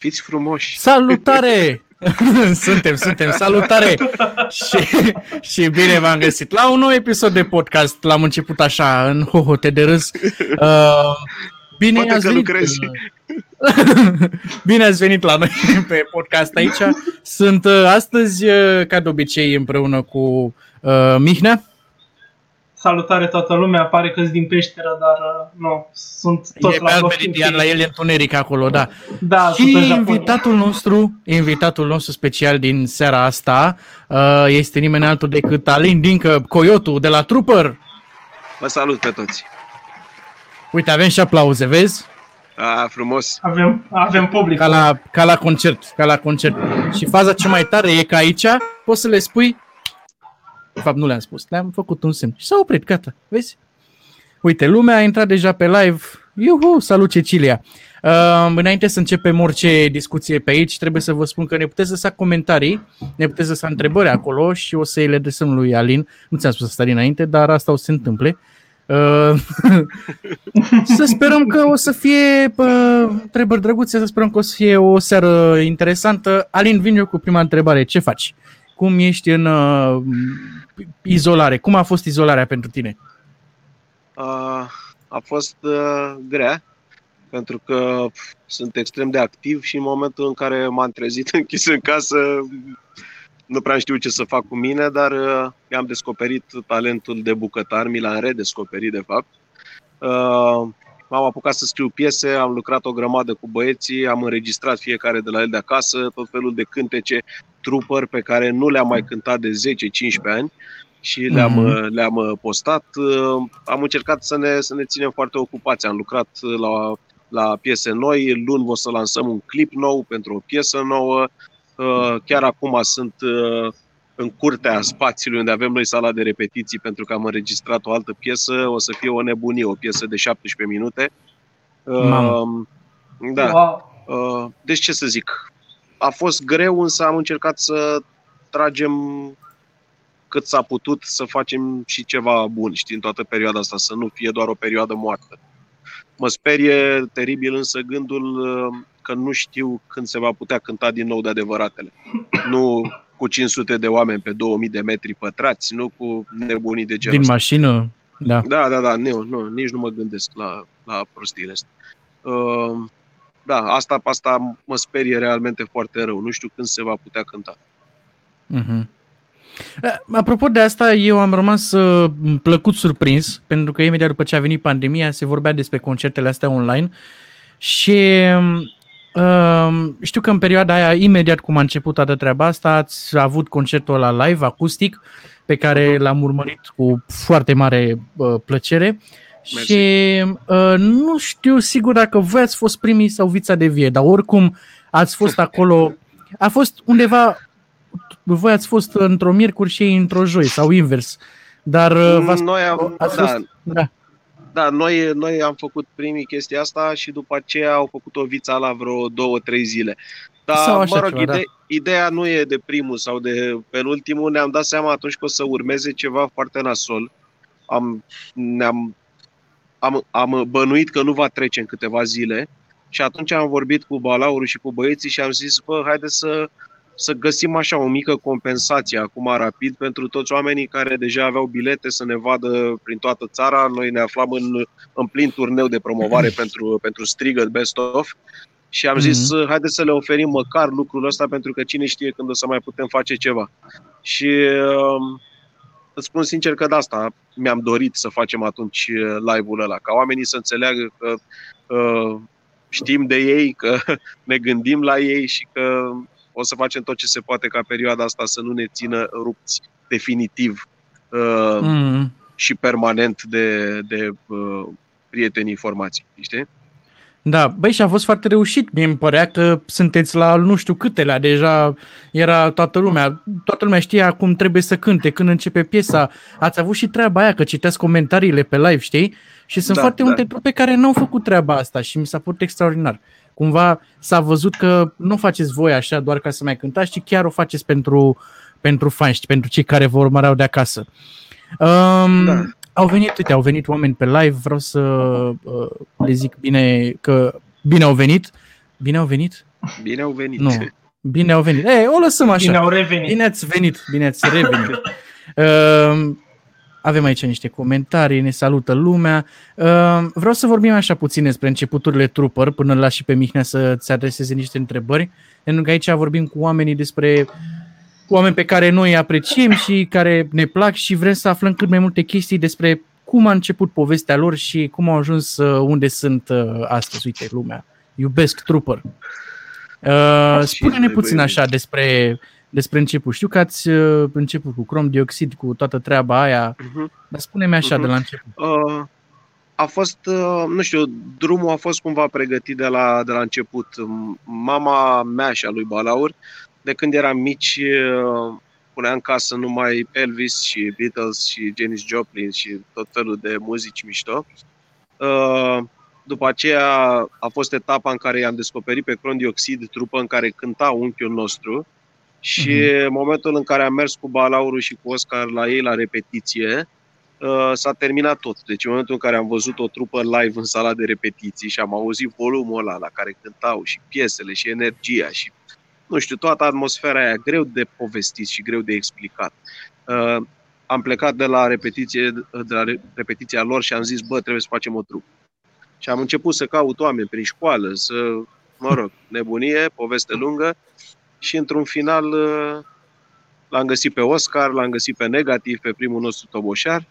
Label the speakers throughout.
Speaker 1: Fiți frumoși!
Speaker 2: Salutare! suntem, suntem, salutare! și, și bine v-am găsit la un nou episod de podcast. L-am început așa, în hohote de râs. Uh, bine
Speaker 1: Poate
Speaker 2: ați
Speaker 1: că
Speaker 2: venit.
Speaker 1: lucrezi.
Speaker 2: bine ați venit la noi pe podcast aici. Sunt uh, astăzi, uh, ca de obicei, împreună cu uh, Mihnea.
Speaker 3: Salutare toată lumea, pare că din peșteră, dar uh, nu, sunt tot
Speaker 2: E pe
Speaker 3: la
Speaker 2: alt
Speaker 3: loc
Speaker 2: meridian, la el e întuneric acolo, da.
Speaker 3: Da, sunt
Speaker 2: Și
Speaker 3: în Japonia.
Speaker 2: invitatul nostru, invitatul nostru special din seara asta uh, este nimeni altul decât Alin Dincă, Coyotul de la Trooper.
Speaker 1: Vă salut pe toți!
Speaker 2: Uite, avem și aplauze, vezi?
Speaker 1: A, frumos!
Speaker 3: Avem, avem public.
Speaker 2: Ca la, ca la concert, ca la concert. Și faza cea mai tare e că aici poți să le spui de fapt, nu le-am spus, le-am făcut un semn și s-a oprit, gata, vezi? Uite, lumea a intrat deja pe live. Iuhu, salut Cecilia! Uh, înainte să începem orice discuție pe aici, trebuie să vă spun că ne puteți lăsa comentarii, ne puteți lăsa întrebări acolo și o să îi le adresăm lui Alin. Nu ți-am spus asta dinainte, dar asta o să se întâmple. Uh, să sperăm că o să fie uh, întrebări drăguțe, să sperăm că o să fie o seară interesantă. Alin, vin eu cu prima întrebare. Ce faci? Cum ești în uh, izolare? Cum a fost izolarea pentru tine?
Speaker 1: A, a fost uh, grea, pentru că pf, sunt extrem de activ și în momentul în care m-am trezit închis în casă, nu prea știu ce să fac cu mine, dar uh, mi-am descoperit talentul de bucătar, mi l-am redescoperit de fapt. Uh, m-am apucat să scriu piese, am lucrat o grămadă cu băieții, am înregistrat fiecare de la el de acasă, tot felul de cântece, trupări pe care nu le-am mai cântat de 10-15 ani și le-am,
Speaker 2: Mhm.
Speaker 1: mm-hmm. le-am uh, postat. Uh, Am încercat să ne, să ne ținem foarte ocupați. Am lucrat uh, la, la piese noi. Luni o să lansăm un clip nou pentru o piesă nouă. Uh, Chiar acum sunt uh, în curtea spațiului unde avem noi sala de repetiții pentru că am înregistrat o altă piesă. O să fie o nebunie, o piesă de 17 minute. Uh,
Speaker 2: Mamă.
Speaker 1: Da.
Speaker 3: Wow.
Speaker 1: Uh, Deci ce să zic, a fost greu, însă am încercat să tragem cât s-a putut să facem și ceva bun, știi, în toată perioada asta, să nu fie doar o perioadă moartă. Mă sperie teribil însă gândul uh, că nu știu când se va putea cânta din nou de adevăratele. Nu cu 500 de oameni pe 2000 de metri pătrați, nu cu nebunii de genul
Speaker 2: Din
Speaker 1: ăsta.
Speaker 2: mașină? Da.
Speaker 1: Da, da, da, nu, nu, nici nu mă gândesc la, la prostiile astea. Uh, da, asta, asta mă sperie realmente foarte rău. Nu știu când se va putea cânta.
Speaker 2: Mhm. Eh, Apropo de asta, eu am rămas uh, plăcut surprins, pentru că imediat după ce a venit pandemia se vorbea despre concertele astea online și uh, știu că în perioada aia, imediat cum a început toată treaba asta, ați avut concertul la live, acustic, pe care l-am urmărit cu foarte mare uh, plăcere.
Speaker 1: Mersi.
Speaker 2: Și uh, nu știu sigur dacă voi ați fost primii sau vița de vie, dar oricum ați fost acolo. A fost undeva voi ați fost într-o miercuri și ei într-o joi sau invers. Dar uh, v-ați,
Speaker 1: Noi am,
Speaker 2: ați
Speaker 1: da,
Speaker 2: fost, da.
Speaker 1: Da, noi, noi am făcut primii chestia asta și după aceea au făcut o vița la vreo două, trei zile. Dar,
Speaker 2: Sau așa
Speaker 1: mă rog,
Speaker 2: ceva,
Speaker 1: ide-
Speaker 2: da.
Speaker 1: ideea nu e de primul sau de penultimul. Ne-am dat seama atunci că o să urmeze ceva foarte nasol. Am, ne-am, am, am bănuit că nu va trece în câteva zile și atunci am vorbit cu Balauru și cu băieții și am zis, bă, haide să, să găsim așa o mică compensație acum rapid pentru toți oamenii care deja aveau bilete să ne vadă prin toată țara. Noi ne aflam în, în plin turneu de promovare pentru, pentru Strigă Best Of și am zis,
Speaker 2: Mhm.
Speaker 1: haide să le oferim măcar lucrul ăsta pentru că cine știe când o să mai putem face ceva. Și uh, îți spun sincer că de asta mi-am dorit să facem atunci uh, live-ul ăla, ca oamenii să înțeleagă că uh, știm de ei, că ne gândim la ei și că o să facem tot ce se poate ca perioada asta să nu ne țină rupți definitiv uh,
Speaker 2: Mm.
Speaker 1: și permanent de, de uh, prietenii informații, știi?
Speaker 2: Da, băi, și a fost foarte reușit. Mie îmi părea că sunteți la nu știu câtelea, deja era toată lumea, toată lumea știa cum trebuie să cânte, când începe piesa. Ați avut și treaba aia, că citeați comentariile pe live, știi? Și sunt
Speaker 1: Da,
Speaker 2: foarte
Speaker 1: da.
Speaker 2: multe trupe care n-au făcut treaba asta și mi s-a părut extraordinar. Cumva s-a văzut că nu faceți voi așa doar ca să mai cântați, ci chiar o faceți pentru, pentru fani, pentru cei care vă urmăreau de acasă. Um,
Speaker 1: Da.
Speaker 2: Au venit, uite, au venit oameni pe live, vreau să uh, le zic bine că bine au venit. Bine au venit?
Speaker 1: Bine au venit.
Speaker 2: Nu. Bine au venit. Ei, o lăsăm așa.
Speaker 3: Bine au revenit.
Speaker 2: Bine ați venit, bine ați revenit. Uh, avem aici niște comentarii, ne salută lumea. Uh, vreau să vorbim așa puțin despre începuturile Trooper, până la și pe Mihnea să-ți adreseze niște întrebări, pentru că aici vorbim cu oamenii despre oameni pe care noi îi apreciem și care ne plac și vrem să aflăm cât mai multe chestii despre cum a început povestea lor și cum au ajuns uh, unde sunt uh, astăzi. Uite, lumea. Iubesc Trooper. Uh, spune-ne puțin așa despre, despre început. Știu că ați uh, început cu crom dioxid, cu toată treaba aia,
Speaker 1: Mhm.
Speaker 2: dar spune-mi așa
Speaker 1: Mhm.
Speaker 2: de la început.
Speaker 1: Uh, a fost, uh, nu știu, drumul a fost cumva pregătit de la, de la început. Mama mea și a lui Balaur, de când eram mici, uh, punea în casă numai Elvis și Beatles și Janis Joplin și tot felul de muzici mișto. Uh, după aceea a fost etapa în care i-am descoperit pe Cron Dioxid, trupă în care cânta unchiul nostru și în momentul în care am mers cu Balaurul și cu Oscar la ei la repetiție, uh, s-a terminat tot. Deci în momentul în care am văzut o trupă live în sala de repetiții și am auzit volumul ăla la care cântau și piesele și energia și nu știu, toată atmosfera aia, greu de povestit și greu de explicat. Uh, am plecat de la, repetiție, de la re- repetiția lor și am zis, bă, trebuie să facem o trupă. Și am început să caut oameni prin școală, să, mă rog, nebunie, poveste lungă și într-un final uh, l-am găsit pe Oscar, l-am găsit pe negativ, pe primul nostru toboșar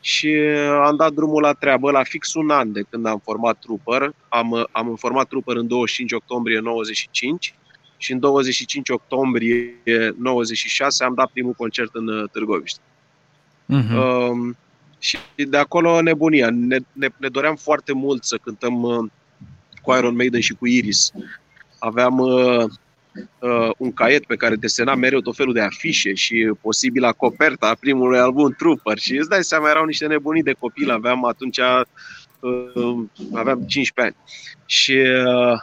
Speaker 1: și uh, am dat drumul la treabă la fix un an de când am format Trooper. Am, uh, am format Trooper în 25 octombrie 95 și în 25 octombrie 96 am dat primul concert în uh, Târgoviște.
Speaker 2: Mhm.
Speaker 1: Um, și de acolo nebunia. Ne, ne, ne doream foarte mult să cântăm uh, cu Iron Maiden și cu Iris. Aveam uh, uh, un caiet pe care desenam mereu tot felul de afișe și posibila coperta a primului album Trooper și îți dai seama, erau niște nebunii de copil, aveam atunci uh, aveam 15 ani. Și uh,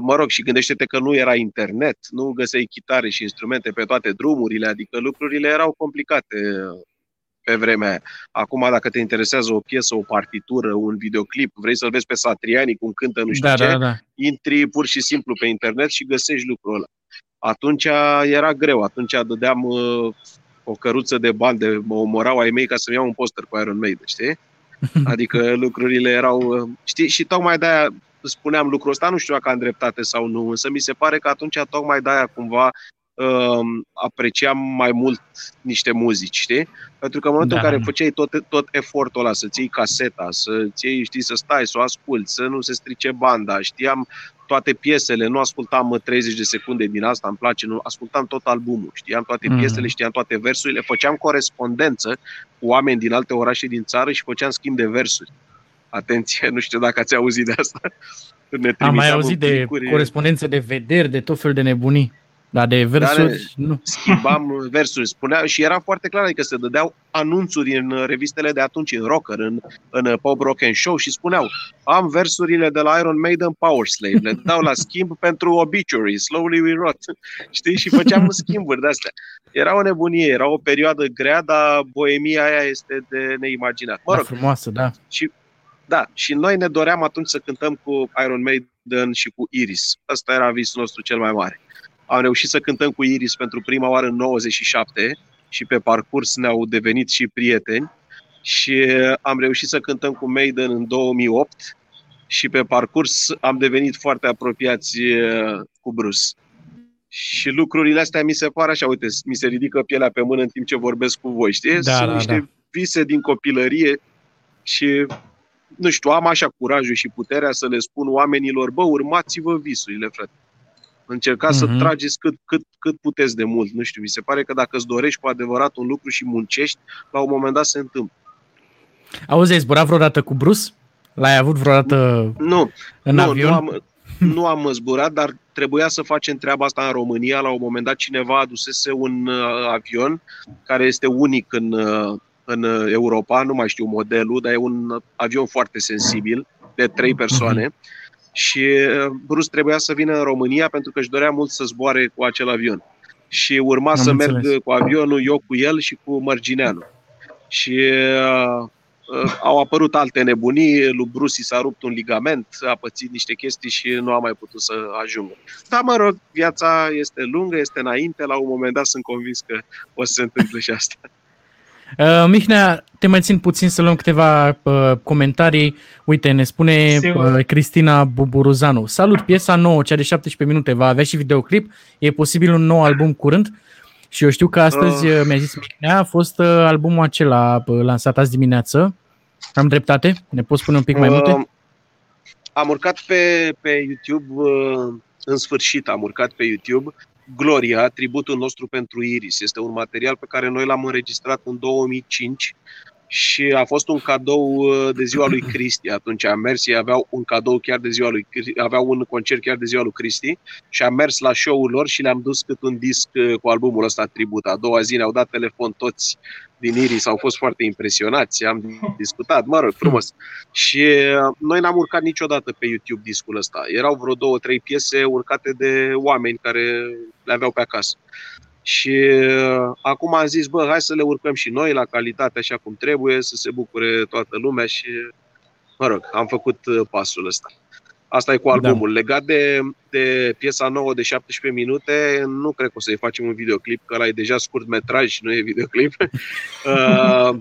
Speaker 1: mă rog, și gândește-te că nu era internet, nu găseai chitare și instrumente pe toate drumurile, adică lucrurile erau complicate uh, pe vremea aia. Acum, dacă te interesează o piesă, o partitură, un videoclip, vrei să-l vezi pe Satriani cum cântă nu știu
Speaker 2: Da,
Speaker 1: ce,
Speaker 2: da, da.
Speaker 1: intri pur și simplu pe internet și găsești lucrul ăla. Atunci era greu, atunci dădeam uh, o căruță de bani, de mă omorau ai mei ca să-mi iau un poster cu Iron Maiden, știi? Adică lucrurile erau, uh, știi, și tocmai de-aia spuneam lucrul ăsta, nu știu dacă am dreptate sau nu, însă mi se pare că atunci tocmai de-aia cumva uh, apreciam mai mult niște muzici, știi? Pentru că în momentul
Speaker 2: Da.
Speaker 1: în care făceai tot, tot efortul ăla, să-ți iei caseta, să-ți iei, știi, să stai, să o asculti, să nu se strice banda, știam toate piesele, nu ascultam uh, 30 de secunde din asta, îmi place, nu ascultam tot albumul, știam toate
Speaker 2: Mhm.
Speaker 1: piesele, știam toate versurile, făceam corespondență cu oameni din alte orașe din țară și făceam schimb de versuri. Atenție, nu știu dacă ați auzit de asta. Ne
Speaker 2: Am mai
Speaker 1: trimiteam
Speaker 2: auzit
Speaker 1: în
Speaker 2: de
Speaker 1: plicuri,
Speaker 2: corespondențe de vederi, de tot fel de nebunii. Dar de versuri, nu.
Speaker 1: schimbam versuri, spunea și era foarte clar, adică se dădeau anunțuri în uh, revistele de atunci, în Rocker, în, în uh, Pop Rock and Show și spuneau am versurile de la Iron Maiden Power Slave, le dau la schimb pentru Obituary, Slowly We Rot, știi, și făceam schimburi de astea. Era o nebunie, era o perioadă grea, dar boemia aia este de neimaginat. Mă
Speaker 2: Da,
Speaker 1: rog,
Speaker 2: frumoasă, da.
Speaker 1: și da, și noi ne doream atunci să cântăm cu Iron Maiden și cu Iris. Ăsta era visul nostru cel mai mare. Am reușit să cântăm cu Iris pentru prima oară în 97 și pe parcurs ne-au devenit și prieteni și am reușit să cântăm cu Maiden în 2008 și pe parcurs am devenit foarte apropiați eh, cu Bruce. Și lucrurile astea mi se par așa, uite, mi se ridică pielea pe mână în timp ce vorbesc cu voi, știți?
Speaker 2: Da,
Speaker 1: Sunt
Speaker 2: da,
Speaker 1: niște
Speaker 2: da.
Speaker 1: vise din copilărie și nu știu, am așa curajul și puterea să le spun oamenilor, bă, urmați-vă visurile, frate. Încercați
Speaker 2: Mhm.
Speaker 1: să trageți cât, cât, cât puteți de mult. Nu știu, mi se pare că dacă îți dorești cu adevărat un lucru și muncești, la un moment dat se întâmplă.
Speaker 2: Auzi, ai zburat vreodată cu Bruce? L-ai avut vreodată
Speaker 1: Nu,
Speaker 2: în
Speaker 1: nu,
Speaker 2: avion?
Speaker 1: Nu am, nu am zburat, dar trebuia să facem treaba asta în România. La un moment dat cineva adusese un uh, avion care este unic în, uh, în uh, Europa, nu mai știu modelul, dar e un uh, avion foarte sensibil, de trei persoane. Și uh, Bruce trebuia să vină în România pentru că își dorea mult să zboare cu acel avion. Și urma
Speaker 2: Am
Speaker 1: să
Speaker 2: înțeles.
Speaker 1: merg cu avionul, eu cu el și cu Mărgineanu. Și uh, uh, au apărut alte nebunii, lui Bruce s-a rupt un ligament, a pățit niște chestii și nu a mai putut să ajungă. Dar mă rog, viața este lungă, este înainte, la un moment dat sunt convins că o să se întâmple și asta.
Speaker 2: Uh, Mihnea, te mai țin puțin să luăm câteva uh, comentarii. Uite, ne spune uh, Cristina Buburuzanu. Salut, piesa nouă, cea de 17 minute, va avea și videoclip. E posibil un nou album curând? Și eu știu că astăzi, uh. mi-a zis Mihnea, a fost uh, albumul acela uh, lansat azi dimineață. Am dreptate? Ne poți spune un pic mai multe? Uh,
Speaker 1: am urcat pe, pe YouTube, uh, în sfârșit am urcat pe YouTube Gloria, tributul nostru pentru Iris. Este un material pe care noi l-am înregistrat în 2005 și a fost un cadou uh, de ziua lui Cristi. Atunci am mers, ei aveau un cadou chiar de ziua lui aveau un concert chiar de ziua lui Cristi și am mers la show-ul lor și le-am dus cât un disc uh, cu albumul ăsta tribut. A doua zi ne-au dat telefon toți din Iris, au fost foarte impresionați, am discutat, mă rog, frumos. Și uh, noi n-am urcat niciodată pe YouTube discul ăsta. Erau vreo două, trei piese urcate de oameni care le aveau pe acasă. Și uh, acum am zis, bă, hai să le urcăm și noi la calitate așa cum trebuie, să se bucure toată lumea și, mă rog, am făcut uh, pasul ăsta. Asta e cu da. albumul. Da. Legat de, de piesa nouă de 17 minute, nu cred că o să-i facem un videoclip, că ăla e deja scurt metraj și nu e videoclip. uh,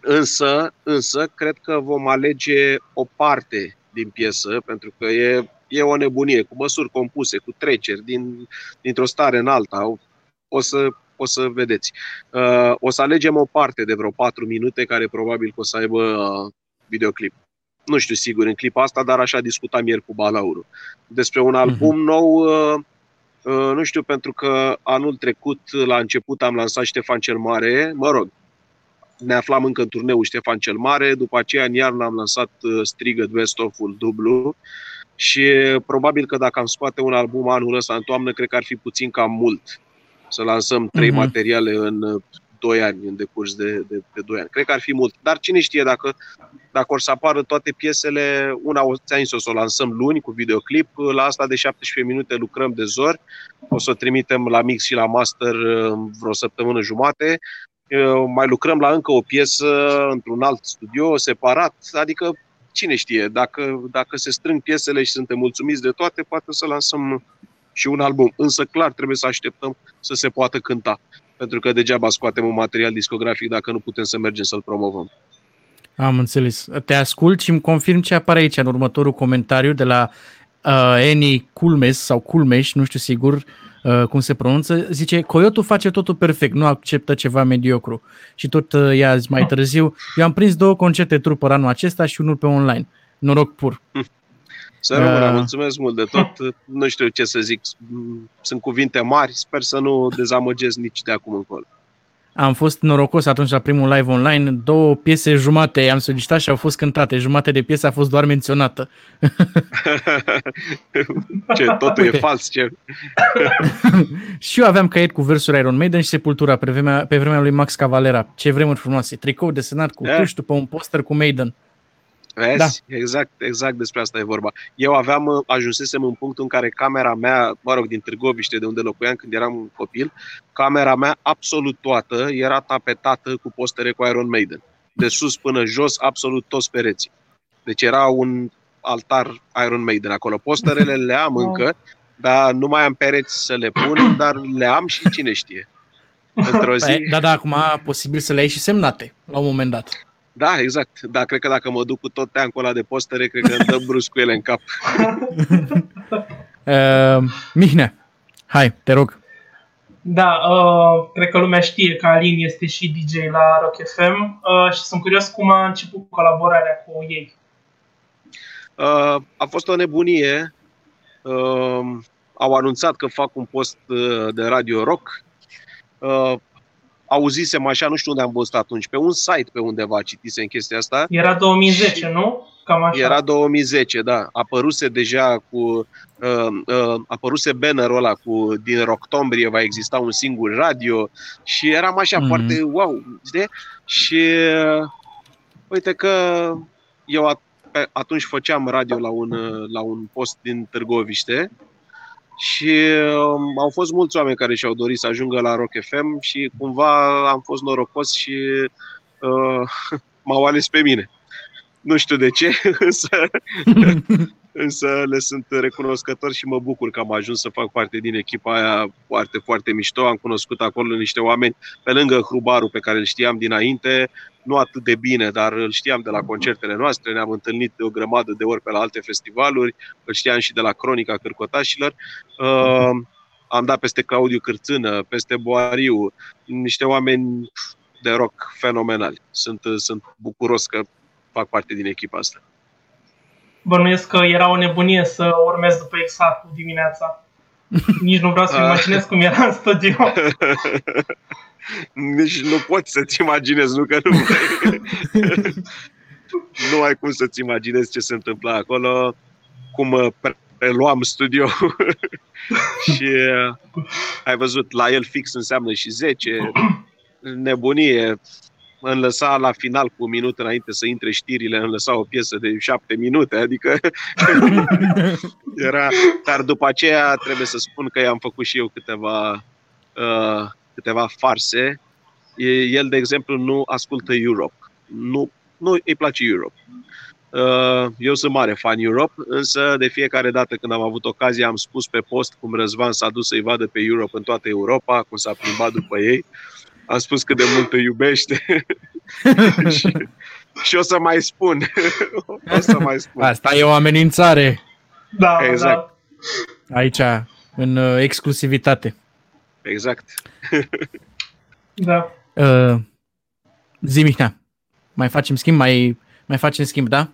Speaker 1: însă, însă, cred că vom alege o parte din piesă, pentru că e, e o nebunie, cu măsuri compuse, cu treceri din, dintr-o stare în alta o să, o să vedeți. Uh, o să alegem o parte de vreo 4 minute care probabil că o să aibă uh, videoclip. Nu știu sigur în clipa asta, dar așa discutam ieri cu Balauru. Despre un album uh-huh. nou, uh, uh, nu știu, pentru că anul trecut, la început, am lansat Ștefan cel Mare, mă rog, ne aflam încă în turneul Ștefan cel Mare, după aceea în iarnă am lansat uh, Strigă Best of-ul dublu și probabil că dacă am scoate un album anul ăsta în toamnă, cred că ar fi puțin cam mult să lansăm trei uh-huh. materiale în 2 uh, ani, în decurs de, de, de 2 ani. Cred că ar fi mult. Dar cine știe dacă, dacă or să apară toate piesele, una o ți să o lansăm luni cu videoclip, la asta de 17 minute lucrăm de zor, o să o trimitem la mix și la master uh, vreo săptămână jumate, uh, mai lucrăm la încă o piesă într-un alt studio, separat, adică cine știe, dacă, dacă se strâng piesele și suntem mulțumiți de toate, poate să lansăm și un album. Însă, clar, trebuie să așteptăm să se poată cânta. Pentru că degeaba scoatem un material discografic dacă nu putem să mergem să-l promovăm.
Speaker 2: Am înțeles. Te ascult și îmi confirm ce apare aici în următorul comentariu de la uh, Eni Culmes sau Culmeș, nu știu sigur uh, cum se pronunță. Zice, Coyotul face totul perfect, nu acceptă ceva mediocru. Și tot uh, ea mai târziu, eu am prins două concerte trupă anul acesta și unul pe online. Noroc pur. Hm.
Speaker 1: Să rămână, uh. mulțumesc mult de tot. Nu știu ce să zic. Sunt cuvinte mari, sper să nu dezamăgesc nici de acum încolo.
Speaker 2: Am fost norocos atunci la primul live online, două piese jumate am solicitat și au fost cântate. Jumate de piesă a fost doar menționată.
Speaker 1: ce, totul e fals, ce?
Speaker 2: și eu aveam caiet cu versuri Iron Maiden și Sepultura pe vremea, pe vremea lui Max Cavalera. Ce vremuri frumoase. Tricou desenat cu yeah. tuș pe un poster cu Maiden.
Speaker 1: Vezi? Da. Exact, exact despre asta e vorba. Eu aveam, uh, ajunsesem în punctul în care camera mea, mă rog, din Târgoviște, de unde locuiam când eram copil, camera mea absolut toată era tapetată cu postere cu Iron Maiden. De sus până jos, absolut toți pereții. Deci era un altar Iron Maiden acolo. Posterele le am încă, dar nu mai am pereți să le pun, dar le am și cine știe.
Speaker 2: Într-o zi... Da, da, acum posibil să le ai și semnate la un moment dat.
Speaker 1: Da, exact. Da, cred că dacă mă duc cu tot teancul ăla de postere, cred că îmi dă brusc cu ele în cap.
Speaker 2: uh, Mihnea, hai, te rog.
Speaker 3: Da, uh, cred că lumea știe că Alin este și DJ la Rock FM uh, și sunt curios cum a început colaborarea cu ei.
Speaker 1: Uh, a fost o nebunie. Uh, au anunțat că fac un post uh, de radio rock. Uh, auzisem așa, nu știu unde am văzut atunci, pe un site pe undeva citisem chestia asta.
Speaker 3: Era 2010, nu? Cam așa.
Speaker 1: Era 2010, da. Apăruse deja cu uh, uh, apăruse bannerul ăla cu din Roctombrie va exista un singur radio și eram așa mm-hmm. foarte wow, de? Și uh, uite că eu at- atunci făceam radio la un, la un post din Târgoviște și uh, au fost mulți oameni care și-au dorit să ajungă la Rock FM și cumva am fost norocos și uh, m-au ales pe mine. Nu știu de ce, însă, însă le sunt recunoscător și mă bucur că am ajuns să fac parte din echipa aia foarte, foarte mișto. Am cunoscut acolo niște oameni, pe lângă Hrubaru pe care îl știam dinainte, nu atât de bine, dar îl știam de la concertele noastre, ne-am întâlnit de o grămadă de ori pe la alte festivaluri, îl știam și de la Cronica Cârcotașilor. Uh, am dat peste Claudiu Cârțână, peste Boariu, niște oameni de rock fenomenali. Sunt, sunt bucuros că fac parte din echipa asta.
Speaker 3: Bănuiesc că era o nebunie să urmez după exact dimineața. Nici nu vreau să imaginez cum era în studio.
Speaker 1: Nici nu poți să-ți imaginezi, nu că nu Nu ai cum să-ți imaginezi ce se întâmpla acolo, cum preluam studio. Și uh, ai văzut, la el fix înseamnă și 10, nebunie, îmi lăsa la final cu un minut înainte să intre știrile, îmi lăsa o piesă de șapte minute, adică era... Dar după aceea trebuie să spun că i-am făcut și eu câteva, uh, câteva farse. El, de exemplu, nu ascultă Europe. Nu, nu îi place Europe. Uh, eu sunt mare fan Europe, însă de fiecare dată când am avut ocazia am spus pe post cum Răzvan s-a dus să-i vadă pe Europe în toată Europa, cum s-a plimbat după ei. Am spus cât de mult îi iubește. și, și o să mai spun. o să mai spun.
Speaker 2: Asta e o amenințare.
Speaker 3: Da,
Speaker 1: exact.
Speaker 3: Da.
Speaker 2: Aici, în uh, exclusivitate.
Speaker 1: Exact.
Speaker 3: da.
Speaker 2: Uh, zi, Mihnea, mai facem schimb? Mai, mai facem schimb, da?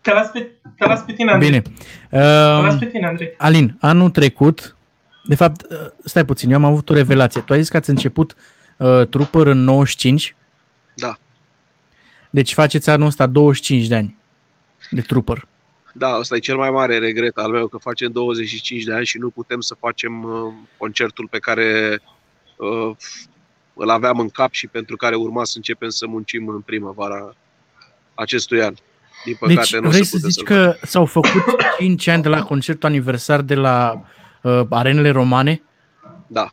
Speaker 3: Te las pe, te las pe tine, Andrei.
Speaker 2: Bine.
Speaker 3: Te las
Speaker 2: Uh,
Speaker 3: pe tine, Andrei.
Speaker 2: Alin, anul trecut, de fapt, uh, stai puțin, eu am avut o revelație. Tu ai zis că ați început uh, Trooper în 95,
Speaker 1: Da.
Speaker 2: deci faceți anul ăsta 25 de ani de Trooper.
Speaker 1: Da, ăsta e cel mai mare regret al meu, că facem 25 de ani și nu putem să facem uh, concertul pe care uh, îl aveam în cap și pentru care urma să începem să muncim în primăvara acestui an. Din păcate,
Speaker 2: Deci
Speaker 1: nu o
Speaker 2: vrei
Speaker 1: să
Speaker 2: să
Speaker 1: putem
Speaker 2: zici
Speaker 1: să
Speaker 2: că s-au făcut 5 ani de la concertul aniversar de la uh, arenele romane?
Speaker 1: Da.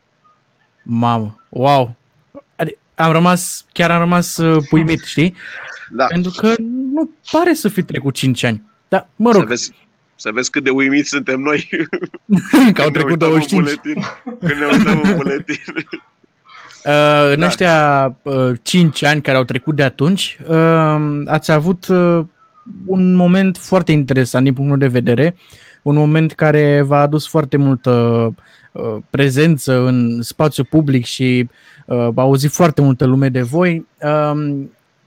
Speaker 2: Mamă, wow! Adi- Am rămas, chiar am rămas uh, uimit, știi?
Speaker 1: Da,
Speaker 2: Pentru că nu pare să fi trecut 5 ani. Dar, mă
Speaker 1: să
Speaker 2: rog,
Speaker 1: vezi, să vezi cât de uimiți suntem noi
Speaker 2: că au
Speaker 1: când ne
Speaker 2: trecut
Speaker 1: uităm în
Speaker 2: 25.
Speaker 1: buletin. Când ne uităm în buletin.
Speaker 2: Uh, în
Speaker 1: Da.
Speaker 2: ăștia uh, 5 ani care au trecut de atunci, uh, ați avut uh, un moment foarte interesant din punctul de vedere, un moment care v-a adus foarte multă uh, prezență în spațiu public și uh, a auzit foarte multă lume de voi uh,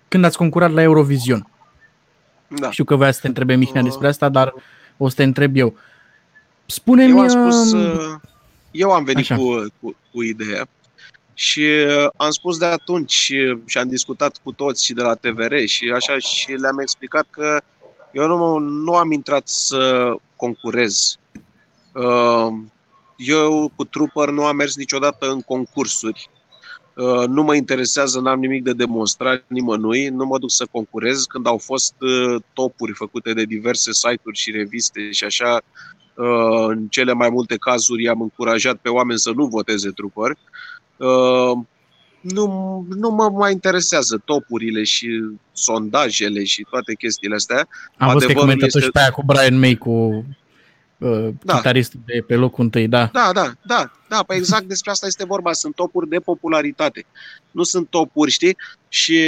Speaker 2: când ați concurat la Eurovision.
Speaker 1: Da.
Speaker 2: Știu că voia să te întrebe Mihnea
Speaker 1: Uh.
Speaker 2: despre asta, dar o să te întreb eu. Spune-mi...
Speaker 1: Eu am spus,
Speaker 2: uh,
Speaker 1: uh, eu am venit
Speaker 2: Așa.
Speaker 1: cu, cu, cu ideea și uh, am spus de atunci uh, și am discutat cu toți și de la TVR și așa și le-am explicat că eu nu, nu am intrat să concurez. Uh, Eu cu Trooper nu am mers niciodată în concursuri. Uh, Nu mă interesează, n-am nimic de demonstrat nimănui, nu mă duc să concurez. Când au fost uh, topuri făcute de diverse site-uri și reviste și așa, Uh, în cele mai multe cazuri i-am încurajat pe oameni să nu voteze Trooper. Uh, Nu, nu mă mai interesează topurile și sondajele și toate chestiile astea.
Speaker 2: Am văzut că ai
Speaker 1: Adevărul
Speaker 2: comentat
Speaker 1: este-
Speaker 2: și pe aia cu Brian May, cu uh,
Speaker 1: Da.
Speaker 2: chitaristul de pe locul întâi, da.
Speaker 1: Da, da, da, da, păi exact despre asta este vorba. Sunt topuri de popularitate. Nu sunt topuri, știi? Și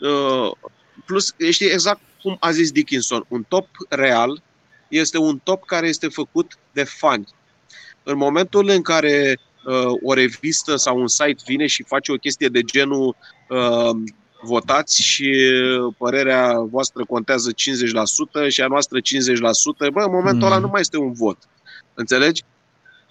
Speaker 1: uh, plus, știi, exact cum a zis Dickinson, un top real este un top care este făcut de fani. În momentul în care uh, o revistă sau un site vine și face o chestie de genul uh, votați și părerea voastră contează 50% și a noastră 50%, bă, în momentul
Speaker 2: Mm.
Speaker 1: ăla nu mai este un vot. Înțelegi?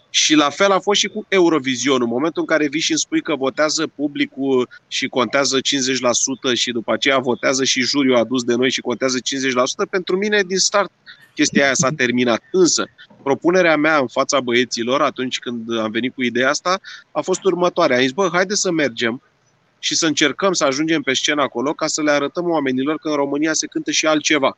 Speaker 1: Și la fel a fost și cu Eurovision. În momentul în care vii și îmi spui că votează publicul și contează 50% și după aceea votează și juriul adus de noi și contează 50%, pentru mine din start chestia aia s-a terminat. Însă, propunerea mea în fața băieților atunci când am venit cu ideea asta a fost următoarea. Am zis, bă, haide să mergem și să încercăm să ajungem pe scenă acolo ca să le arătăm oamenilor că în România se cântă și altceva.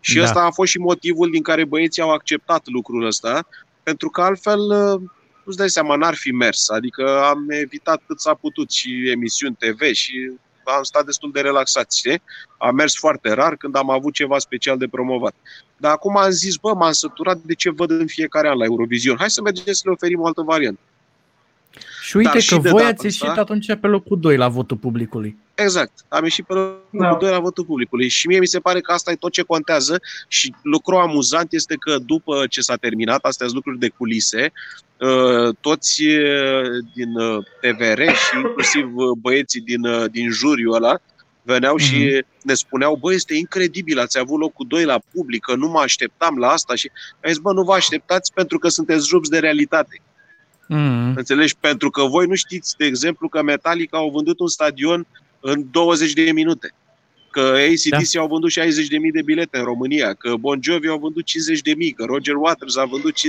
Speaker 1: Și
Speaker 2: Da.
Speaker 1: ăsta a fost și motivul din care băieții au acceptat lucrul ăsta, pentru că altfel, uh, nu-ți dai seama, n-ar fi mers. Adică am evitat cât s-a putut și emisiuni TV și am stat destul de relaxat, știi? Am mers foarte rar când am avut ceva special de promovat. Dar acum am zis, bă, m-am săturat de ce văd în fiecare an la Eurovision. Hai să mergem să le oferim o altă variantă.
Speaker 2: Și uite
Speaker 1: Dar și
Speaker 2: că
Speaker 1: de
Speaker 2: voi
Speaker 1: data
Speaker 2: ați ieșit
Speaker 1: asta-
Speaker 2: atunci pe locul 2 la votul publicului.
Speaker 1: Exact. Am ieșit pe locul
Speaker 3: Da.
Speaker 1: 2 la votul publicului și mie mi se pare că asta e tot ce contează și lucrul amuzant este că după ce s-a terminat, astea sunt lucruri de culise, uh, toți uh, din uh, TVR și inclusiv uh, băieții din, uh, din juriul ăla veneau și ne spuneau, bă, este incredibil, ați avut locul 2 la publică, nu mă așteptam la asta și am zis, bă, nu vă așteptați pentru că sunteți rupți de realitate.
Speaker 2: Mm.
Speaker 1: Înțelegi? Pentru că voi nu știți, de exemplu, că Metallica au vândut un stadion în 20 de minute. Că ACDC da. au vândut 60.000 de bilete în România, că Bon Jovi au vândut 50.000, că Roger Waters a vândut 50.000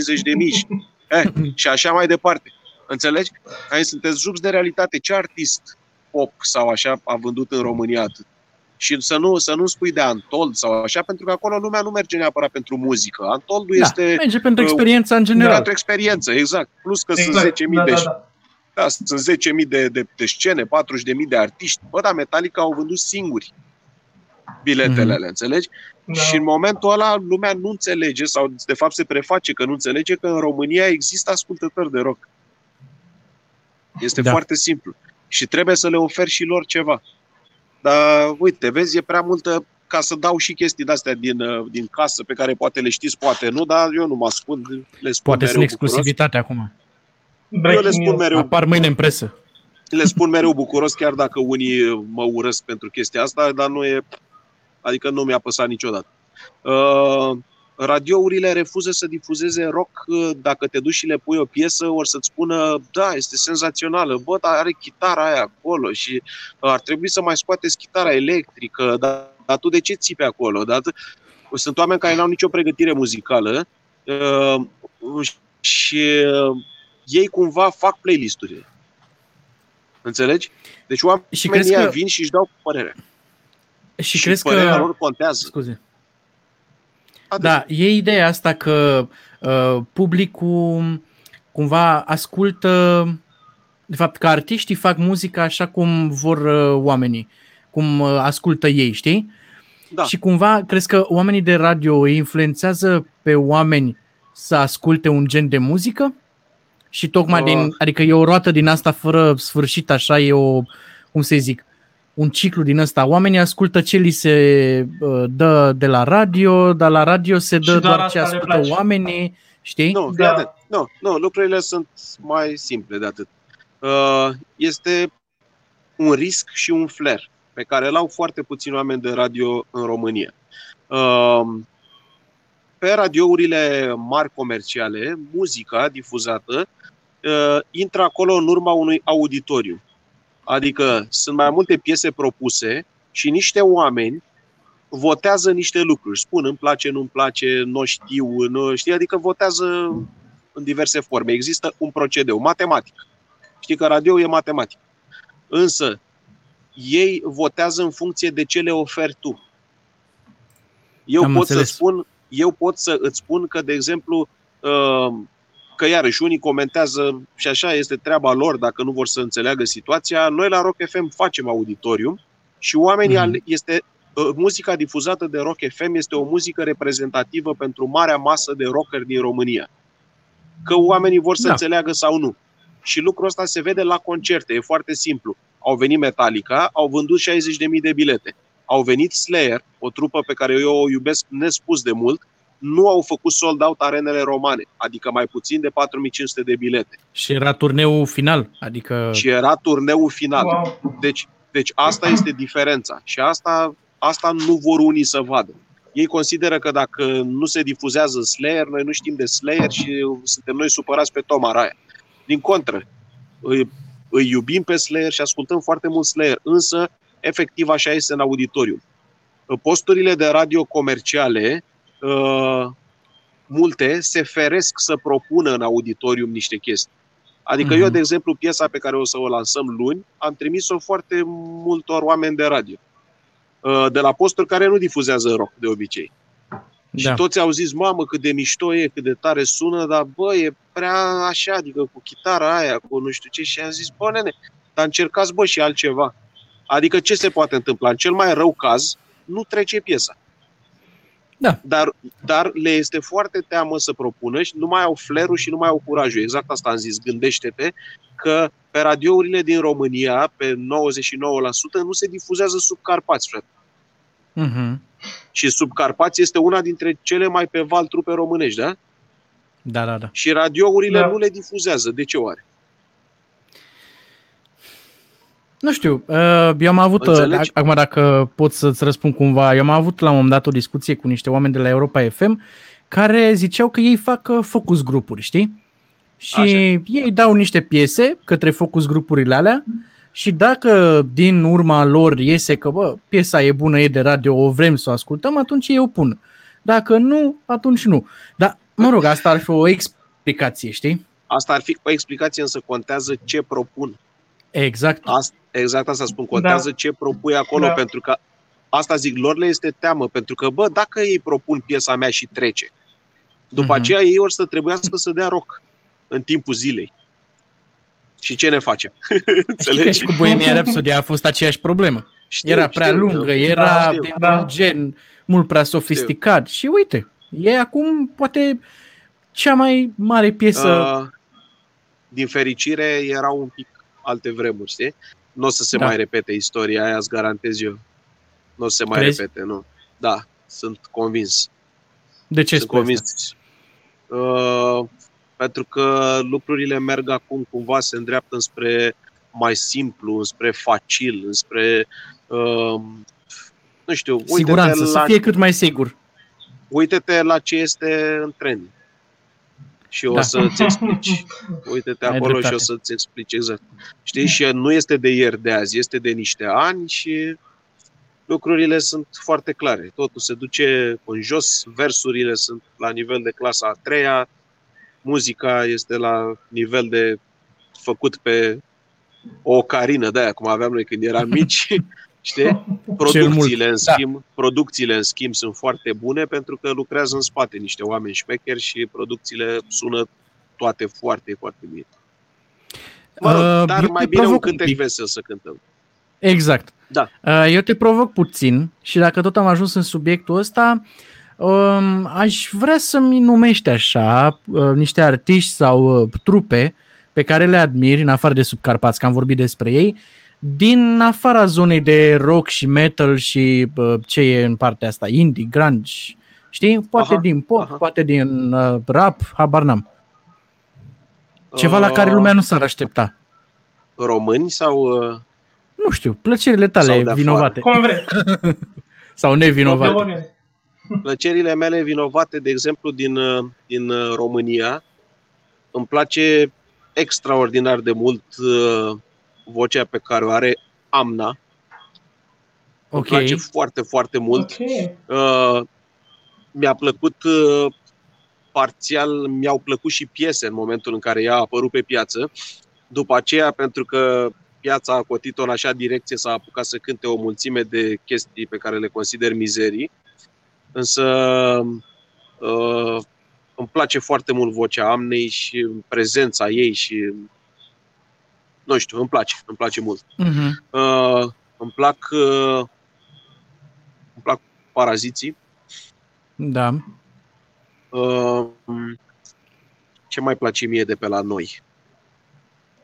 Speaker 1: și, eh, și așa mai departe. Înțelegi? Aici sunteți jupți de realitate. Ce artist pop sau așa a vândut în România atât? Și să nu, să nu spui de Antold sau așa, pentru că acolo lumea nu merge neapărat pentru muzică. Antoldul
Speaker 2: Da,
Speaker 1: este
Speaker 2: merge pentru
Speaker 1: uh,
Speaker 2: experiența în general.
Speaker 1: pentru experiență, exact. Plus că
Speaker 3: Exact,
Speaker 1: sunt 10.000
Speaker 3: da,
Speaker 1: de
Speaker 3: da, da.
Speaker 1: da, sunt 10.000 de, de, de scene, 40.000 de artiști. Bă, dar Metallica au vândut singuri biletele
Speaker 2: Mhm.
Speaker 1: alea, înțelegi?
Speaker 3: Da.
Speaker 1: Și în momentul ăla lumea nu înțelege sau de fapt se preface că nu înțelege că în România există ascultători de rock. Este
Speaker 2: Da.
Speaker 1: da. foarte simplu. Și trebuie să le oferi și lor ceva. Dar uite, vezi, e prea multă ca să dau și chestii de-astea din, uh, din casă pe care poate le știți, poate nu, dar eu nu mă ascund, le spun
Speaker 2: Poate
Speaker 1: mereu
Speaker 2: sunt
Speaker 1: bucuros.
Speaker 2: exclusivitate acum.
Speaker 1: Eu
Speaker 3: Breaking
Speaker 1: le spun
Speaker 3: news.
Speaker 1: mereu
Speaker 2: Apar mâine în presă.
Speaker 1: le spun mereu bucuros, chiar dacă unii mă urăsc pentru chestia asta, dar nu e. Adică nu mi-a păsat niciodată. Uh, radiourile refuză să difuzeze rock uh, dacă te duci și le pui o piesă, ori să-ți spună, da, este senzațională, bă, dar are chitara aia acolo și uh, ar trebui să mai scoateți chitara electrică, dar, dar tu de ce țipi acolo? Dar, tu- sunt oameni care nu au nicio pregătire muzicală uh, și uh, ei cumva fac playlisturile. Înțelegi? Deci oamenii
Speaker 2: Și crezi
Speaker 1: ăia
Speaker 2: că-
Speaker 1: vin și își dau părerea.
Speaker 2: Și,
Speaker 1: și
Speaker 2: crezi
Speaker 1: părerea
Speaker 2: că...
Speaker 1: lor contează.
Speaker 2: Scuze.
Speaker 1: Atât.
Speaker 2: Da, e ideea asta că uh, publicul cumva ascultă, de fapt că artiștii fac muzica așa cum vor uh, oamenii, cum uh, ascultă ei, știi?
Speaker 1: Da.
Speaker 2: Și cumva crezi că oamenii de radio îi influențează pe oameni să asculte un gen de muzică? Și tocmai
Speaker 1: Uh.
Speaker 2: din, adică e o roată din asta fără sfârșit, așa e o, cum să zic, un ciclu din ăsta. Oamenii ascultă ce li se uh, dă de la radio, dar la radio se dă
Speaker 3: Și doar
Speaker 2: doar,
Speaker 3: asta
Speaker 2: ce
Speaker 3: le
Speaker 2: ascultă
Speaker 3: place.
Speaker 2: oamenii, știi?
Speaker 1: Nu,
Speaker 3: Da.
Speaker 1: da. nu, nu, lucrurile sunt mai simple de atât. Uh, Este un risc și un flair pe care îl au foarte puțini oameni de radio în România. Uh, Pe radiourile mari comerciale, muzica difuzată uh, intră acolo în urma unui auditoriu. Adică sunt mai multe piese propuse și niște oameni votează niște lucruri. Spun îmi place, nu-mi place, nu știu, nu știu, adică votează în diverse forme. Există un procedeu matematic. Știi că radio e matematic. Însă, ei votează în funcție de ce le oferi tu. Eu
Speaker 2: Am
Speaker 1: pot
Speaker 2: înțeles.
Speaker 1: să spun, eu pot să îți spun că, de exemplu, uh, că iarăși unii comentează și așa este treaba lor dacă nu vor să înțeleagă situația. Noi la Rock FM facem auditorium și oamenii
Speaker 2: Mhm.
Speaker 1: mm. este uh, muzica difuzată de Rock FM este o muzică reprezentativă pentru marea masă de rockeri din România. Că oamenii vor să
Speaker 2: Da.
Speaker 1: da. înțeleagă sau nu. Și lucrul ăsta se vede la concerte, e foarte simplu. Au venit Metallica, au vândut 60.000 de bilete. Au venit Slayer, o trupă pe care eu o iubesc nespus de mult, nu au făcut sold out arenele romane, adică mai puțin de 4500 de bilete.
Speaker 2: Și era turneul final, adică...
Speaker 1: Și era turneul final.
Speaker 3: Wow.
Speaker 1: Deci, deci asta este diferența și asta, asta nu vor unii să vadă. Ei consideră că dacă nu se difuzează Slayer, noi nu știm de Slayer și suntem noi supărați pe Tom Araya. Din contră, îi, îi iubim pe Slayer și ascultăm foarte mult Slayer, însă efectiv așa este în auditoriu. Posturile de radio comerciale, uh, multe, se feresc să propună în auditorium niște chestii. Adică
Speaker 2: Mhm.
Speaker 1: eu, de exemplu, piesa pe care o să o lansăm luni, am trimis-o foarte multor oameni de radio. Uh, De la posturi care nu difuzează rock de obicei. Și
Speaker 2: Da.
Speaker 1: toți au zis, mamă, cât de mișto e, cât de tare sună, dar bă, e prea așa, adică cu chitara aia, cu nu știu ce. Și am zis, bă, nene, dar încercați, bă, și altceva. Adică ce se poate întâmpla? În cel mai rău caz, nu trece piesa.
Speaker 2: Da.
Speaker 1: Dar, dar le este foarte teamă să propună și nu mai au flerul și nu mai au curajul. Exact asta am zis. Gândește-te că pe radiourile din România, pe 99%, nu se difuzează sub Carpați, frate.
Speaker 2: Mhm.
Speaker 1: Și sub Carpați este una dintre cele mai pe val trupe românești, da?
Speaker 2: Da, da, da.
Speaker 1: Și radiourile
Speaker 3: Da.
Speaker 1: nu le difuzează. De ce oare?
Speaker 2: Nu știu, uh, eu am avut, uh,
Speaker 1: Înțelegi?
Speaker 2: acum dacă pot să-ți răspund cumva, eu am avut la un moment dat o discuție cu niște oameni de la Europa FM care ziceau că ei fac uh, focus grupuri, știi? Și
Speaker 1: Așa.
Speaker 2: ei dau niște piese către focus grupurile alea și dacă din urma lor iese că bă, piesa e bună, e de radio, o vrem să o ascultăm, atunci ei o pun. Dacă nu, atunci nu. Dar, mă rog, asta ar fi o explicație, știi?
Speaker 1: Asta ar fi o explicație, însă contează ce propun.
Speaker 2: Exact.
Speaker 1: Asta, exact asta spun, contează
Speaker 3: Da.
Speaker 1: ce propui acolo,
Speaker 3: Da.
Speaker 1: pentru că asta zic, lor le este teamă, pentru că, bă, dacă ei propun piesa mea și trece, după
Speaker 2: Mhm.
Speaker 1: aceea ei or să trebuiască să dea rock în timpul zilei. Și ce ne facem?
Speaker 2: Știi că
Speaker 1: Înțelegi?
Speaker 2: și cu Bohemian Rhapsody a fost aceeași problemă.
Speaker 1: Știu,
Speaker 2: Era prea
Speaker 1: știu,
Speaker 2: lungă,
Speaker 1: știu.
Speaker 2: era
Speaker 1: știu.
Speaker 2: de
Speaker 3: Da.
Speaker 2: un gen mult prea sofisticat. Și uite, e acum poate cea mai mare piesă.
Speaker 1: Uh, din fericire erau un pic alte vremuri, știi? Nu o să se
Speaker 2: Da.
Speaker 1: mai repete istoria aia, îți garantez eu. Nu o să se mai
Speaker 2: Crezi?
Speaker 1: repete, nu. Da, sunt convins.
Speaker 2: de ce
Speaker 1: sunt
Speaker 2: spui asta?
Speaker 1: convins. Uh, pentru că lucrurile merg acum cumva, se îndreaptă spre mai simplu, spre facil, spre uh, nu știu, uite-te
Speaker 2: Siguranță,
Speaker 1: la,
Speaker 2: să fie cât mai sigur.
Speaker 1: uite-te la ce este în trend. Și o
Speaker 2: Da.
Speaker 1: să-ți explici. Uite-te
Speaker 2: Ai
Speaker 1: acolo și
Speaker 2: dreptate.
Speaker 1: o să-ți explici exact. Știi? Și nu este de ieri, de azi, este de niște ani și lucrurile sunt foarte clare. Totul se duce în jos, versurile sunt la nivel de clasa a treia, muzica este la nivel de făcut pe o ocarină de aia, cum aveam noi când eram mici, știi? Producțiile, în
Speaker 2: Da.
Speaker 1: schimb, producțiile, în schimb, sunt foarte bune pentru că lucrează în spate niște oameni șmecheri și producțiile sună toate foarte, foarte bine. Mă rog,
Speaker 2: Uh,
Speaker 1: dar
Speaker 2: eu
Speaker 1: mai
Speaker 2: te
Speaker 1: bine un
Speaker 2: provoc un
Speaker 1: cântec
Speaker 2: pic.
Speaker 1: vesel să cântăm.
Speaker 2: Exact.
Speaker 1: Da.
Speaker 2: Uh, Eu te provoc puțin și dacă tot am ajuns în subiectul ăsta, um, aș vrea să-mi numești așa uh, niște artiști sau uh, trupe pe care le admiri, în afară de Subcarpați, că am vorbit despre ei, din afara zonei de rock și metal și uh, ce e în partea asta, indie, grunge, știi? Poate
Speaker 1: Aha,
Speaker 2: din pop,
Speaker 1: aha.
Speaker 2: poate din uh, rap, habar n-am. Ceva la care
Speaker 1: Uh,
Speaker 2: lumea nu s-ar aștepta.
Speaker 1: Români sau... uh,
Speaker 2: Nu știu, plăcerile
Speaker 1: Sau
Speaker 2: tale
Speaker 1: de afară.
Speaker 2: vinovate
Speaker 3: Cum vrei.
Speaker 2: sau
Speaker 3: De
Speaker 2: nevinovate.
Speaker 3: oriunde.
Speaker 1: plăcerile mele vinovate, de exemplu, din, uh, din uh, România, îmi place extraordinar de mult uh, vocea pe care o are Amna. Îmi
Speaker 2: Ok.
Speaker 1: place foarte, foarte mult.
Speaker 3: Ok.
Speaker 1: Uh, mi-a plăcut uh, parțial, mi-au plăcut și piese în momentul în care ea a apărut pe piață. După aceea, pentru că piața a cotit-o în așa direcție, s-a apucat să cânte o mulțime de chestii pe care le consider mizerii. Însă uh, îmi place foarte mult vocea Amnei și prezența ei și nu știu, îmi place, îmi place mult.
Speaker 2: Mhm.
Speaker 1: Uh, îmi plac uh, îmi plac paraziții.
Speaker 2: Da.
Speaker 1: Uh, ce mai place mie de pe la noi?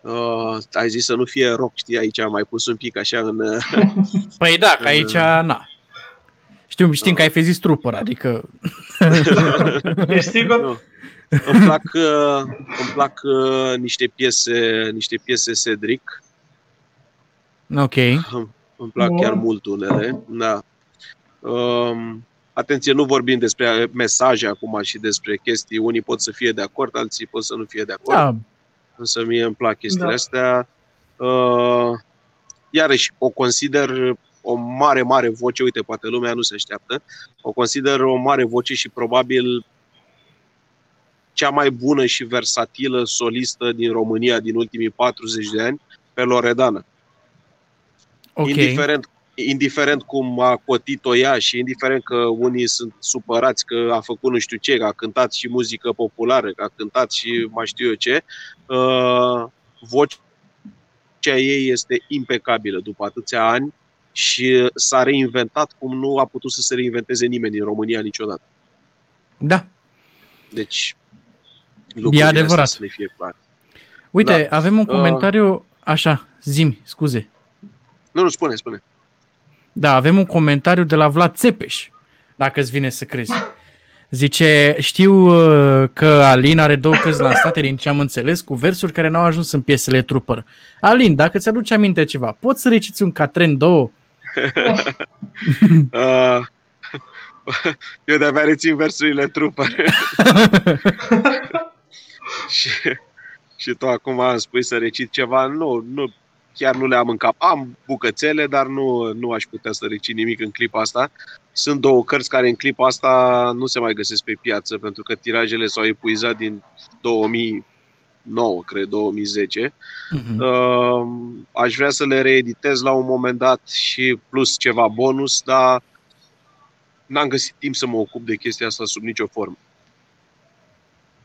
Speaker 1: Uh, ai zis să nu fie rock, știi, aici am mai pus un pic așa în... uh,
Speaker 2: Păi da, că
Speaker 1: În-
Speaker 2: aici, na. Știu, știm că ai fi zis trupăr, adică...
Speaker 3: Ești sigur?
Speaker 1: nu. Îmi plac, uh, îmi plac uh, niște piese, niște piese Cedric.
Speaker 2: Ok.
Speaker 1: Îmi plac
Speaker 3: Bun.
Speaker 1: chiar mult unele. Da. Um, atenție, nu vorbim despre mesaje acum și despre chestii. Unii pot să fie de acord, alții pot să nu fie de acord.
Speaker 2: Da,
Speaker 1: însă mie îmi plac chestiile
Speaker 3: Da.
Speaker 1: astea. Uh, iarăși, o consider o mare, mare voce, uite, poate lumea nu se așteaptă, o consider o mare voce și probabil cea mai bună și versatilă solistă din România din ultimii 40 de ani, pe Loredana.
Speaker 2: ok.
Speaker 1: Indiferent, indiferent cum a cotit-o ea și indiferent că unii sunt supărați că a făcut nu știu ce, că a cântat și muzică populară, că a cântat și mai știu eu ce, uh, vocea vocea ei este impecabilă după atâția ani și s-a reinventat cum nu a putut să se reinventeze nimeni în România niciodată.
Speaker 2: Da.
Speaker 1: Deci,
Speaker 2: E
Speaker 1: lucrurile
Speaker 2: adevărat.
Speaker 1: astea să ne fie clare.
Speaker 2: Uite,
Speaker 1: Da.
Speaker 2: avem un
Speaker 1: Uh.
Speaker 2: comentariu, așa, zimi, scuze.
Speaker 1: Nu, nu, spune, spune.
Speaker 2: Da, avem un comentariu de la Vlad Țepeș, dacă îți vine să crezi. Zice, știu uh, că Alin are două cărți lansate, din ce am înțeles, cu versuri care n-au ajuns în piesele Trooper. Alin, dacă ți-aduce aminte ceva, poți să reciți un Catren 2?
Speaker 1: Uh, eu de-abia rețin versurile trupă. și, și tu acum îmi spui să recit ceva. Nu, nu, chiar nu le am în cap. Am bucățele, dar nu, nu aș putea să recit nimic în clipa asta. Sunt două cărți care în clipa asta nu se mai găsesc pe piață, pentru că tirajele s-au epuizat din 2009, cred, 2010.
Speaker 2: Mhm.
Speaker 1: Uh, aș vrea să le reeditez la un moment dat și plus ceva bonus, dar n-am găsit timp să mă ocup de chestia asta sub nicio formă.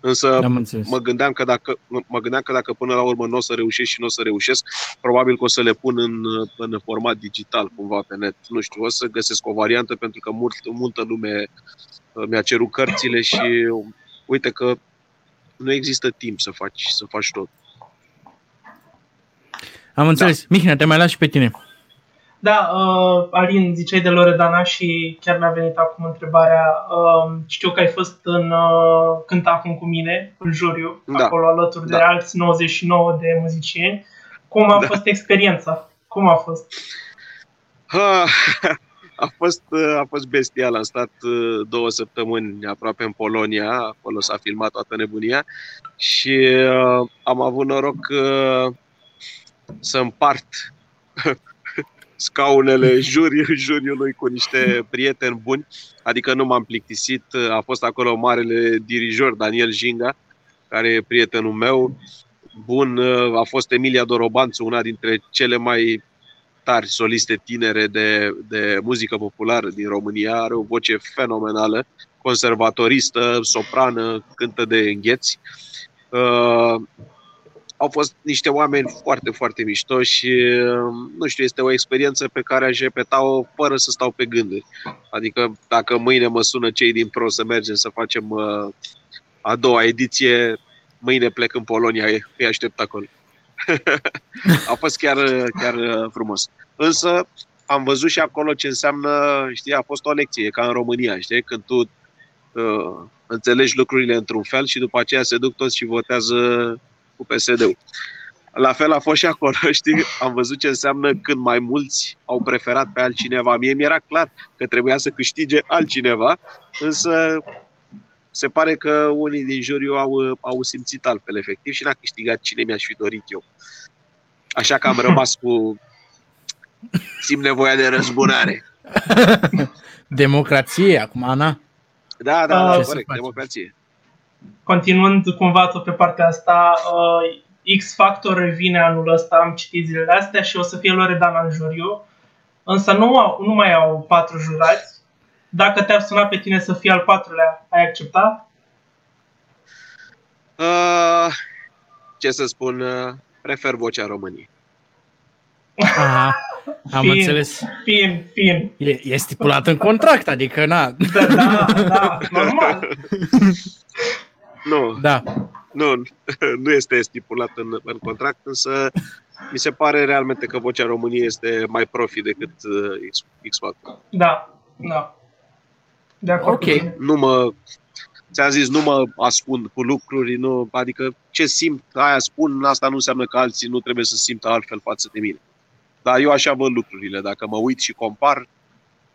Speaker 1: Însă
Speaker 2: Am înțeles.
Speaker 1: mă gândeam că dacă, mă gândeam că dacă până la urmă nu o să reușesc și nu o să reușesc, probabil că o să le pun în, în format digital cumva pe net. Nu știu, o să găsesc o variantă pentru că mult, multă lume uh, mi-a cerut cărțile și uite că nu există timp să faci, să faci tot.
Speaker 2: Am înțeles. Da. Mihnea, te mai las și pe tine.
Speaker 3: Da, uh, Alin, ziceai de Loredana și chiar mi-a venit acum întrebarea. Uh, știu că ai fost în uh, Cânt acum cu mine, în juriu,
Speaker 1: Da.
Speaker 3: acolo alături de
Speaker 1: Da.
Speaker 3: alți 99 de muzicieni. Cum a
Speaker 1: Da.
Speaker 3: fost experiența? Cum a fost?
Speaker 1: Ha, a fost, a fost bestial. Am stat uh, două săptămâni aproape în Polonia, acolo s-a filmat toată nebunia și uh, am avut noroc uh, să împart scaunele juri, juriului cu niște prieteni buni, adică nu m-am plictisit. A fost acolo marele dirijor Daniel Jinga, care e prietenul meu. Bun, uh, a fost Emilia Dorobanțu, una dintre cele mai tari soliste tinere de, de muzică populară din România, are o voce fenomenală, conservatoristă, soprană, cântă de îngheți. Uh, au fost niște oameni foarte, foarte mișto și, uh, nu știu, este o experiență pe care aș repeta-o fără să stau pe gânduri. Adică dacă mâine mă sună cei din Pro să mergem să facem uh, a doua ediție, mâine plec în Polonia, îi aștept acolo. a fost chiar, chiar uh, frumos. Însă am văzut și acolo ce înseamnă, știi, a fost o lecție, ca în România, știi, când tu uh, înțelegi lucrurile într-un fel și după aceea se duc toți și votează cu PSD-ul. La fel a fost și acolo, știi, am văzut ce înseamnă când mai mulți au preferat pe altcineva. Mie mi-era clar că trebuia să câștige altcineva, însă se pare că unii din juriu au, au simțit altfel efectiv și n-a câștigat cine mi-aș fi dorit eu. Așa că am rămas cu simt nevoia de răzbunare.
Speaker 2: Democrație, acum, Ana.
Speaker 1: Da, da,
Speaker 3: Ah,
Speaker 1: da,
Speaker 2: ce
Speaker 1: corect,
Speaker 2: să faci?
Speaker 1: democrație.
Speaker 3: Continuând cumva tot pe partea asta, uh, X Factor revine anul ăsta, am citit zilele astea și o să fie Loredana în juriu. Însă nu, au, nu mai au patru jurați. Dacă te-ar suna pe tine să fii al patrulea, ai accepta?
Speaker 1: Uh, ce să spun, uh, prefer vocea României.
Speaker 2: Aha, am
Speaker 3: Fin.
Speaker 2: înțeles.
Speaker 3: Fin, fin.
Speaker 2: E, e stipulat în contract, adică, na.
Speaker 3: Da, da, da, normal.
Speaker 1: Nu,
Speaker 2: Da,
Speaker 1: nu, nu este stipulat în, în contract, însă mi se pare realmente că vocea României este mai profi decât uh, X, X Factor.
Speaker 3: Da, da. De acord
Speaker 2: Ok.
Speaker 3: cu tine.
Speaker 1: Nu mă, ți-am zis, nu mă ascund cu lucruri, nu, adică ce simt, aia spun, asta nu înseamnă că alții nu trebuie să simtă altfel față de mine. Dar eu așa văd lucrurile, dacă mă uit și compar,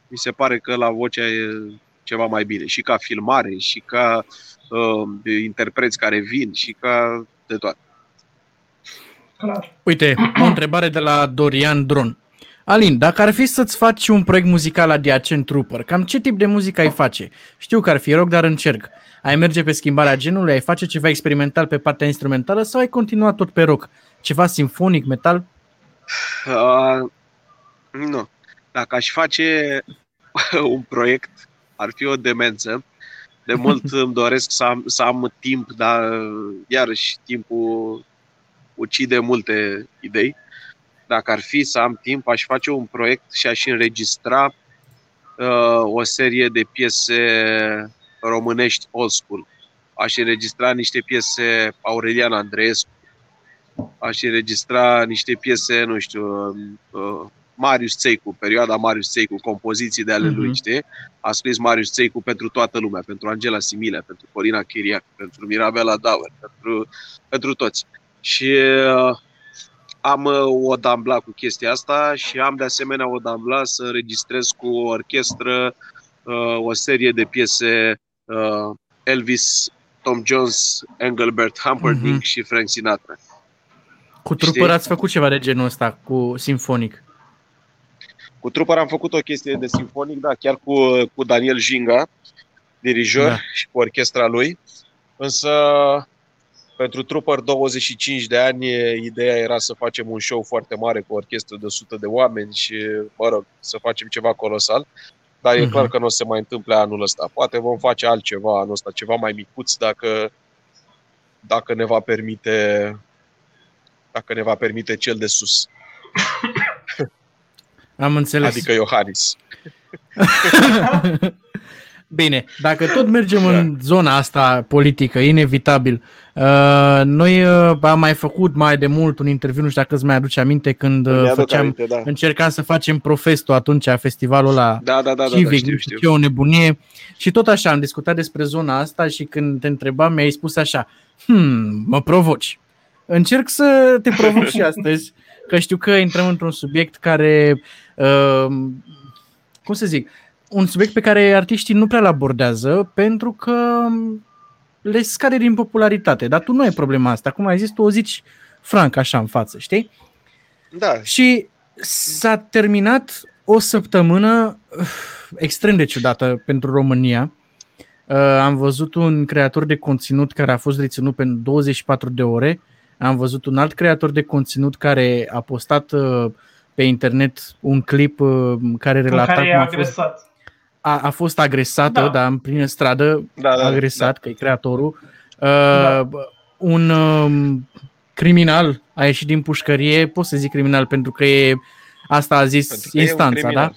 Speaker 1: mi se pare că la vocea e ceva mai bine. Și ca filmare, și ca uh, interpreți care vin, și ca de toate.
Speaker 3: Clar.
Speaker 2: uite, o întrebare de la Dorian Dron. Alin, dacă ar fi să-ți faci un proiect muzical adiacent Trooper, cam ce tip de muzică ai face? Știu că ar fi rock, dar încerc. Ai merge pe schimbarea genului, ai face ceva experimental pe partea instrumentală sau ai continua tot pe rock? Ceva simfonic, metal?
Speaker 1: Uh, nu. Dacă aș face un proiect, ar fi o demență. De mult îmi doresc să am, să am timp, dar iarăși timpul ucide multe idei. dacă ar fi să am timp, aș face un proiect și aș înregistra uh, o serie de piese românești old school. Aș înregistra niște piese Aurelian Andreescu, aș înregistra niște piese, nu știu, uh, Marius Țeicu, perioada Marius Țeicu, compoziții de ale uh-huh. lui, știi? A scris Marius Țeicu pentru toată lumea, pentru Angela Similea, pentru Corina Chiriac, pentru Mirabela Dauer, pentru, pentru toți. Și uh, am uh, o dambla cu chestia asta și am de asemenea o dambla să înregistrez cu o orchestră uh, o serie de piese uh, Elvis, Tom Jones, Engelbert Humperdinck uh-huh. și Frank Sinatra.
Speaker 2: Cu trupăr ați făcut ceva de genul ăsta, cu simfonic?
Speaker 1: Cu trupăr am făcut o chestie de simfonic, da, chiar cu, cu Daniel Jinga, dirijor da. și cu orchestra lui. Însă pentru Trooper 25 de ani, ideea era să facem un show foarte mare cu o orchestră de 100 de oameni și, mă rog, să facem ceva colosal. Dar e uh-huh. clar că nu o să se mai întâmple anul ăsta. Poate vom face altceva anul ăsta, ceva mai micuț, dacă, dacă ne va permite dacă ne va permite cel de sus.
Speaker 2: Am înțeles.
Speaker 1: Adică Iohannis.
Speaker 2: Bine, dacă tot mergem da. în zona asta politică, inevitabil, uh, noi uh, am mai făcut mai de mult un interviu, nu știu dacă îți mai aduce aminte, când uh, făceam, aminte, da. încercam să facem Profesto atunci, festivalul la
Speaker 1: da, da, da, Civic, da, da, știu,
Speaker 2: știu. Ce o nebunie. Și tot așa am discutat despre zona asta și când te întrebam, mi-ai spus așa, hmm, mă provoci. Încerc să te provoc și astăzi, că știu că intrăm într-un subiect care, uh, cum să zic, un subiect pe care artiștii nu prea-l abordează pentru că le scade din popularitate. Dar tu nu ai problema asta. Cum ai zis, tu o zici franc așa în față, știi?
Speaker 1: Da.
Speaker 2: Și s-a terminat o săptămână uh, extrem de ciudată pentru România. Uh, am văzut un creator de conținut care a fost reținut pentru 24 de ore. Am văzut un alt creator de conținut care a postat uh, pe internet un clip care relata
Speaker 3: care cum a fost
Speaker 2: a, a fost agresată, da. dar în plină stradă, da, da, agresat, da. că e creatorul. Uh, da. Un um, criminal a ieșit din pușcărie, pot să zic criminal pentru că e, asta a zis instanța, da?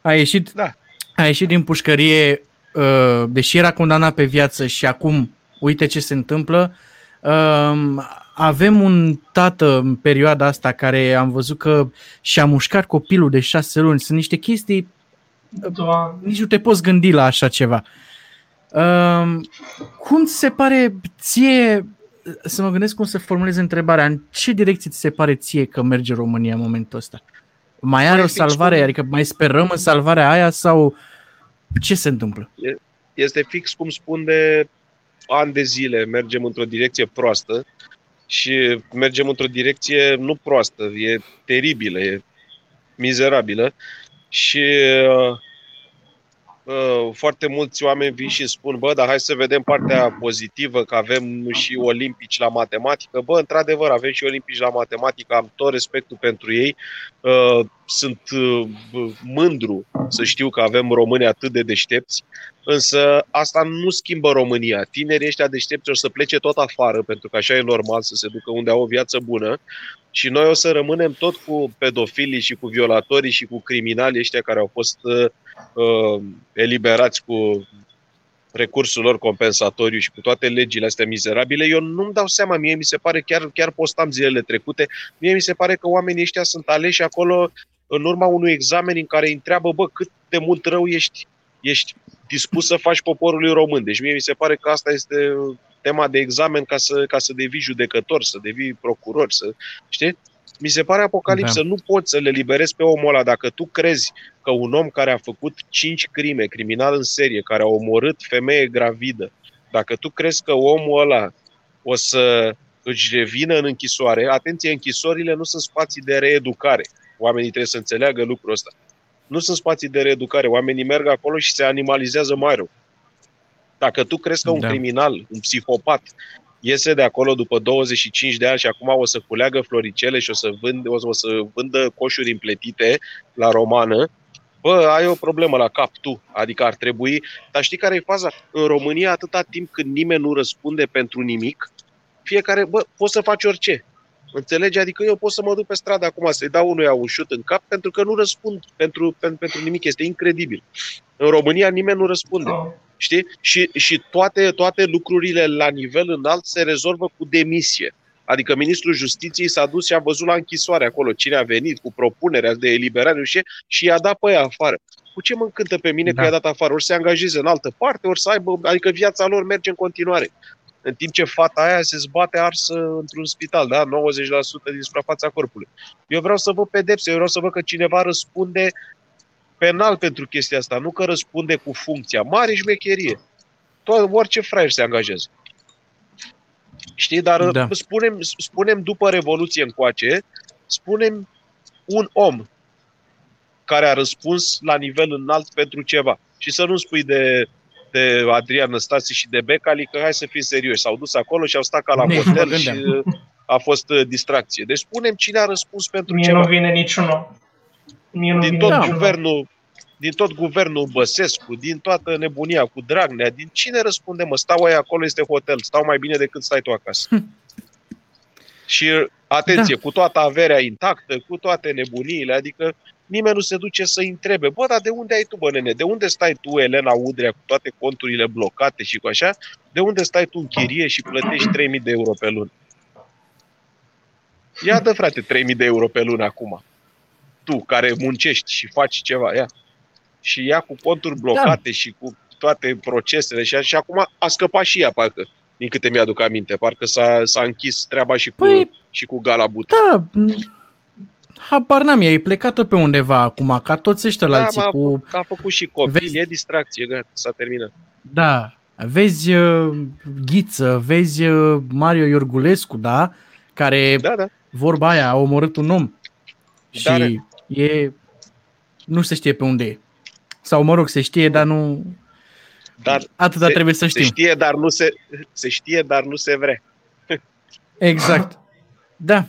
Speaker 2: A ieșit, da. a ieșit din pușcărie, uh, deși era condamnat pe viață și acum uite ce se întâmplă. Uh, avem un tată în perioada asta care am văzut că și-a mușcat copilul de șase luni. Sunt niște chestii Doamne. Nici nu te poți gândi la așa ceva. Um, cum ți se pare ție, să mă gândesc cum să formulez întrebarea, în ce direcție ți se pare ție că merge România în momentul ăsta? Mai are o salvare, cum... adică mai sperăm în salvarea aia sau ce se întâmplă?
Speaker 1: Este fix cum spun de ani de zile, mergem într-o direcție proastă și mergem într-o direcție nu proastă, e teribilă, e mizerabilă și uh, uh, foarte mulți oameni vin și spun, bă, dar hai să vedem partea pozitivă, că avem și olimpici la matematică. Bă, într-adevăr, avem și olimpici la matematică, am tot respectul pentru ei. Uh, sunt uh, mândru să știu că avem români atât de deștepți, însă asta nu schimbă România. Tinerii ăștia deștepți o să plece tot afară, pentru că așa e normal să se ducă unde au o viață bună. Și noi o să rămânem tot cu pedofilii și cu violatorii și cu criminalii ăștia care au fost uh, uh, eliberați cu recursul lor compensatoriu și cu toate legile astea mizerabile, eu nu-mi dau seama, mie mi se pare, chiar, chiar postam zilele trecute, mie mi se pare că oamenii ăștia sunt aleși acolo în urma unui examen în care îi întreabă, bă, cât de mult rău ești, ești dispus să faci poporului român. Deci mie mi se pare că asta este tema de examen ca să, ca să devii judecător, să devii procuror, să, știi? Mi se pare apocalipsă, da. nu poți să le liberezi pe omul ăla. Dacă tu crezi că un om care a făcut cinci crime, criminal în serie, care a omorât femeie gravidă, dacă tu crezi că omul ăla o să își revină în închisoare, atenție, închisorile nu sunt spații de reeducare. Oamenii trebuie să înțeleagă lucrul ăsta. Nu sunt spații de reeducare. Oamenii merg acolo și se animalizează mai rău. Dacă tu crezi că un da. criminal, un psihopat, iese de acolo după 25 de ani și acum o să culeagă floricele și o să, vând, o să vândă coșuri împletite la romană, bă, ai o problemă la cap tu. Adică ar trebui... Dar știi care e faza? În România, atâta timp când nimeni nu răspunde pentru nimic, fiecare, bă, poți să faci orice. Înțelegi? Adică eu pot să mă duc pe stradă acum să-i dau unuia un șut în cap pentru că nu răspund pentru, pentru, pentru nimic. Este incredibil. În România nimeni nu răspunde.
Speaker 3: Oh.
Speaker 1: Știi? Și, și toate, toate lucrurile la nivel înalt se rezolvă cu demisie. Adică ministrul justiției s-a dus și a văzut la închisoare acolo cine a venit cu propunerea de eliberare și, și i-a dat pe ea afară. Cu ce mă încântă pe mine da. că
Speaker 2: Da.
Speaker 1: i-a dat afară? Ori să se angajeze în altă parte, ori să aibă, adică viața lor merge în continuare. În timp ce fata aia se zbate arsă într-un spital, da? 90% din suprafața corpului. Eu vreau să văd pedepse, eu vreau să văd că cineva răspunde penal pentru chestia asta, nu că răspunde cu funcția. Mare șmecherie. Tot, orice fraier se angajează. Știi, dar
Speaker 2: Da.
Speaker 1: da. spunem, spunem după Revoluție încoace, spunem un om care a răspuns la nivel înalt pentru ceva. Și să nu spui de, de Adrian Năstase și de Becali că hai să fim serioși. S-au dus acolo și au stat ca la
Speaker 2: Nici nu mă
Speaker 1: hotel și
Speaker 2: gândeam.
Speaker 1: uh, a fost uh, distracție. Deci spunem cine a răspuns pentru
Speaker 3: Mie
Speaker 1: ceva
Speaker 3: nu vine niciunul. Mie nu
Speaker 1: din
Speaker 3: vine
Speaker 1: tot
Speaker 3: niciunul.
Speaker 1: guvernul din tot guvernul Băsescu, din toată nebunia cu Dragnea, din cine răspunde, mă? Stau aia acolo, este hotel, stau mai bine decât stai tu acasă. și atenție, da. cu toată averea intactă, cu toate nebuniile, adică nimeni nu se duce să-i întrebe, bă, dar de unde ai tu, bă, nene? De unde stai tu, Elena Udrea, cu toate conturile blocate și cu așa? De unde stai tu în chirie și plătești 3000 de euro pe lună? Ia dă, frate, 3000 de euro pe lună acum. Tu, care muncești și faci ceva, ia. Și ia cu conturi blocate da. și cu toate procesele și, și acum a scăpat și ea, parcă, din câte mi-aduc aminte. Parcă s-a, s-a închis treaba și cu,
Speaker 2: Păi-
Speaker 1: și cu Galabut.
Speaker 2: Da, m- habar n-am, ei plecat pe undeva acum, ca toți ăștia la alții
Speaker 1: Da, mă,
Speaker 2: cu...
Speaker 1: A făcut și copil,
Speaker 2: Vezi-
Speaker 1: e distracție, gata, s-a terminat.
Speaker 2: Da, vezi uh, Ghiță, vezi uh, Mario Iorgulescu, da? Care,
Speaker 1: Da, da.
Speaker 2: vorba aia, a omorât un om. Și
Speaker 1: Da, da.
Speaker 2: e... Nu se știe pe unde e. Sau, mă rog, se știe, dar nu...
Speaker 1: Dar
Speaker 2: Atâta
Speaker 1: se-
Speaker 2: trebuie să
Speaker 1: se
Speaker 2: știm.
Speaker 1: știe, dar nu se, se știe, dar nu se vrea.
Speaker 2: Exact. Da.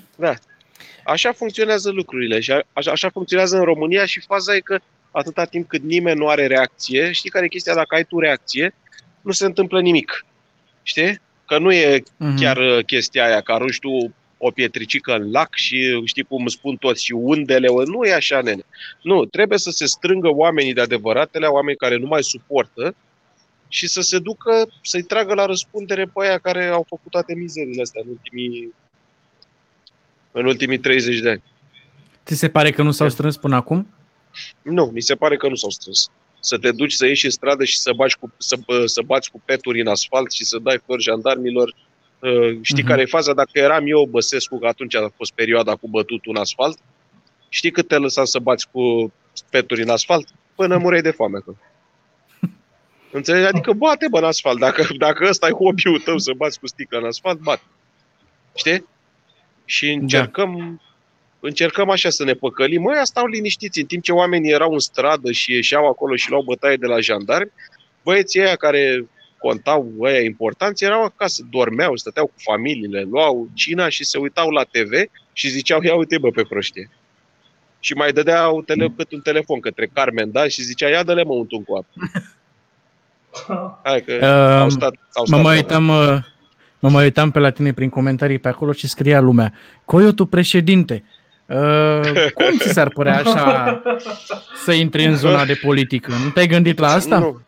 Speaker 1: Așa funcționează lucrurile și a- așa, așa funcționează în România și faza e că atâta timp cât nimeni nu are reacție, știi care e chestia? Dacă ai tu reacție, nu se întâmplă nimic. Știi? Că nu e
Speaker 2: Mhm.
Speaker 1: chiar uh, chestia aia, că arunci tu o pietricică în lac și știi cum spun toți și undele, o- nu e așa, nene. Nu, trebuie să se strângă oamenii de adevăratele, oameni care nu mai suportă și să se ducă, să-i tragă la răspundere pe aia care au făcut toate mizerile astea în ultimii, în ultimii 30 de ani.
Speaker 2: Ți se pare că nu s-au strâns până acum?
Speaker 1: Nu, mi se pare că nu s-au strâns. Să te duci să ieși în stradă și să, baci cu, să, bă, să bați cu peturi în asfalt și să dai flori jandarmilor. Uh, Știi
Speaker 2: Mhm.
Speaker 1: care e faza? Dacă eram eu Băsescu, că atunci a fost perioada cu bătutul în asfalt, știi cât te lăsa să bați cu peturi în asfalt? Până mureai de foame. Că. Înțelegi? Adică bate bă în asfalt. Dacă, dacă ăsta e hobby-ul tău să bați cu sticlă în asfalt, bate. Știi? Și încercăm, încercăm așa să ne păcălim. Măi, stau liniștiți în timp ce oamenii erau în stradă și ieșeau acolo și luau bătaie de la jandarmi. Băieții ăia care contau, ăia importanți, erau acasă, dormeau, stăteau cu familiile, luau cina și se uitau la TV și ziceau, ia uite bă pe proștie. Și mai dădeau tele, cât un telefon către Carmen, da? Și zicea, ia dă-le mă un tun cu apă. Hai că
Speaker 2: Um,
Speaker 1: au stat, au
Speaker 2: Mă
Speaker 1: stat
Speaker 2: mai uitam, uh, mă mai uitam pe la tine prin comentarii pe acolo și scria lumea, Coyotu președinte, uh, cum ți s-ar părea așa să intri în zona de politică? Nu te-ai gândit la asta?
Speaker 1: Nu.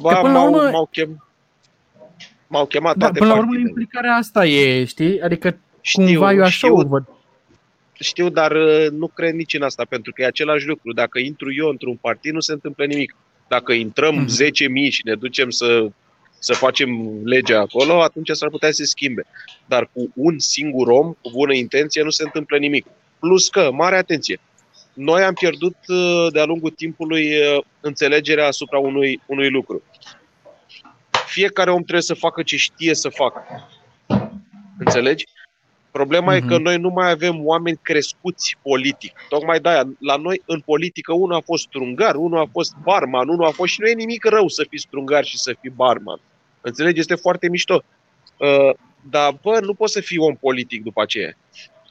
Speaker 1: Ba,
Speaker 2: Că până la
Speaker 1: m-au,
Speaker 2: urmă-
Speaker 1: m-au, chem, m-au chemat
Speaker 2: Da,
Speaker 1: toate
Speaker 2: până la urmă
Speaker 1: partidele.
Speaker 2: implicarea asta e, știi? Adică
Speaker 1: Știu,
Speaker 2: cumva eu așa o
Speaker 1: știu,
Speaker 2: văd.
Speaker 1: știu, dar uh, nu cred nici în asta, pentru că e același lucru. Dacă intru eu într-un partid, nu se întâmplă nimic. Dacă intrăm
Speaker 2: Mhm.
Speaker 1: 10.000 și ne ducem să, să facem legea acolo, atunci s-ar putea să se schimbe. Dar cu un singur om, cu bună intenție, nu se întâmplă nimic. Plus că, mare atenție, noi am pierdut uh, de-a lungul timpului uh, înțelegerea asupra unui, unui lucru. Fiecare om trebuie să facă ce știe să facă. Înțelegi? Problema mm-hmm. e că
Speaker 2: Mhm.
Speaker 1: noi nu mai avem oameni crescuți politic. Tocmai de-aia, la noi în politică, unul a fost strungar, unul a fost barman, unul a fost și nu e nimic rău să fii strungar și să fii barman. Înțelegi? Este foarte mișto. Uh, dar, bă, nu poți să fii om politic după aceea.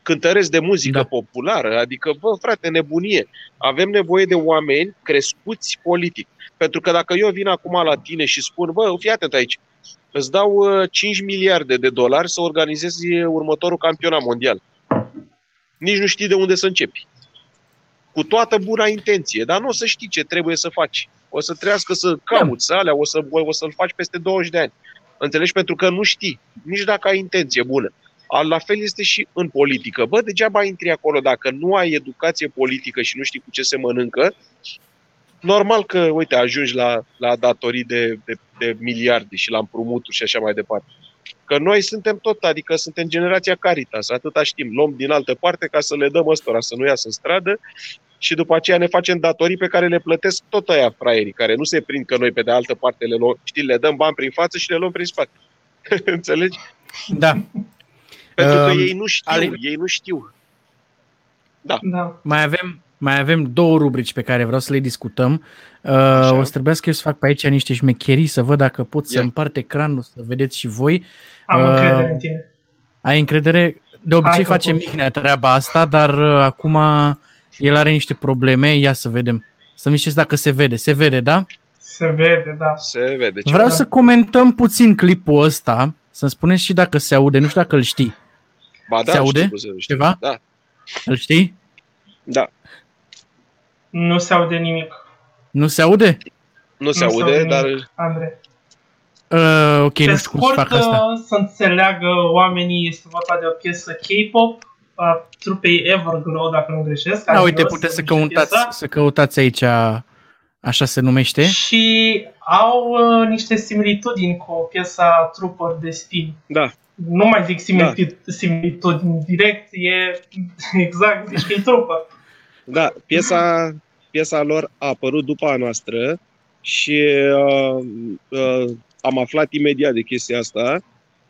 Speaker 1: Cântăresc de muzică
Speaker 2: Da.
Speaker 1: da. populară, adică, bă, frate, nebunie. Avem nevoie de oameni crescuți politic. Pentru că dacă eu vin acum la tine și spun, bă, fii atent aici, îți dau uh, 5 miliarde de dolari să organizezi următorul campionat mondial. nici nu știi de unde să începi. Cu toată buna intenție, dar nu o să știi ce trebuie să faci. O să trească să cauți alea, o, să, o să-l faci peste 20 de ani. Înțelegi? Pentru că nu știi, nici dacă ai intenție bună. La fel este și în politică. Bă, degeaba intri acolo dacă nu ai educație politică și nu știi cu ce se mănâncă, normal că, uite, ajungi la, la datorii de, de, de miliarde și la împrumuturi și așa mai departe. Că noi suntem tot, adică suntem generația Caritas, atâta știm, luăm din altă parte ca să le dăm ăstora să nu iasă în stradă și după aceea ne facem datorii pe care le plătesc tot aia fraierii, care nu se prind că noi pe de altă parte le luăm, știi, le dăm bani prin față și le luăm prin spate. Înțelegi?
Speaker 2: Da.
Speaker 1: Pentru că
Speaker 2: Um,
Speaker 1: ei nu știu,
Speaker 2: Ale-
Speaker 1: ei nu știu.
Speaker 3: Da.
Speaker 2: Mai avem, mai avem două rubrici pe care vreau să le discutăm. Uh, o să trebuiască eu să fac pe aici niște șmecherii, să văd dacă pot să
Speaker 1: Ia.
Speaker 2: împart ecranul, să vedeți și voi.
Speaker 3: Am
Speaker 2: Uh,
Speaker 3: încredere în tine.
Speaker 2: Ai încredere? De obicei
Speaker 3: Hai că
Speaker 2: face
Speaker 3: pot.
Speaker 2: Mihnea treaba asta, dar uh, acum el are niște probleme. Ia să vedem. Să-mi ziceți dacă se vede. Se vede, da?
Speaker 3: Se vede, da.
Speaker 1: Se vede ce
Speaker 2: Vreau
Speaker 3: da.
Speaker 2: să comentăm puțin clipul ăsta, să-mi spuneți și dacă se aude, nu știu dacă îl știi.
Speaker 1: Ba da,
Speaker 2: se aude?
Speaker 1: știu cum se numește.
Speaker 2: Ceva?
Speaker 1: Da,
Speaker 2: Îl știi?
Speaker 1: da.
Speaker 3: Nu se aude nimic.
Speaker 2: Nu se aude?
Speaker 1: Nu se aude,
Speaker 3: nimic,
Speaker 1: dar
Speaker 3: Andrei.
Speaker 2: Uh, ok,
Speaker 3: Pe
Speaker 2: nu știu cum să
Speaker 3: scurt,
Speaker 2: fac asta.
Speaker 3: uh, să înțeleagă oamenii, este vorba de o piesă K-pop a trupei Everglow, dacă nu greșesc.
Speaker 2: Da,
Speaker 3: Adios
Speaker 2: uite,
Speaker 3: se
Speaker 2: puteți să
Speaker 3: numește
Speaker 2: căutați,
Speaker 3: piesa.
Speaker 2: să căutați aici, așa se numește.
Speaker 3: Și au uh, niște similitudini cu piesa Trooper de Spin.
Speaker 1: da,
Speaker 3: Nu mai zic similitudini,
Speaker 2: Da.
Speaker 3: similitudini direct, e exact, zici că e Trooper.
Speaker 1: da. Piesa, piesa lor a apărut după a noastră și uh, uh, am aflat imediat de chestia asta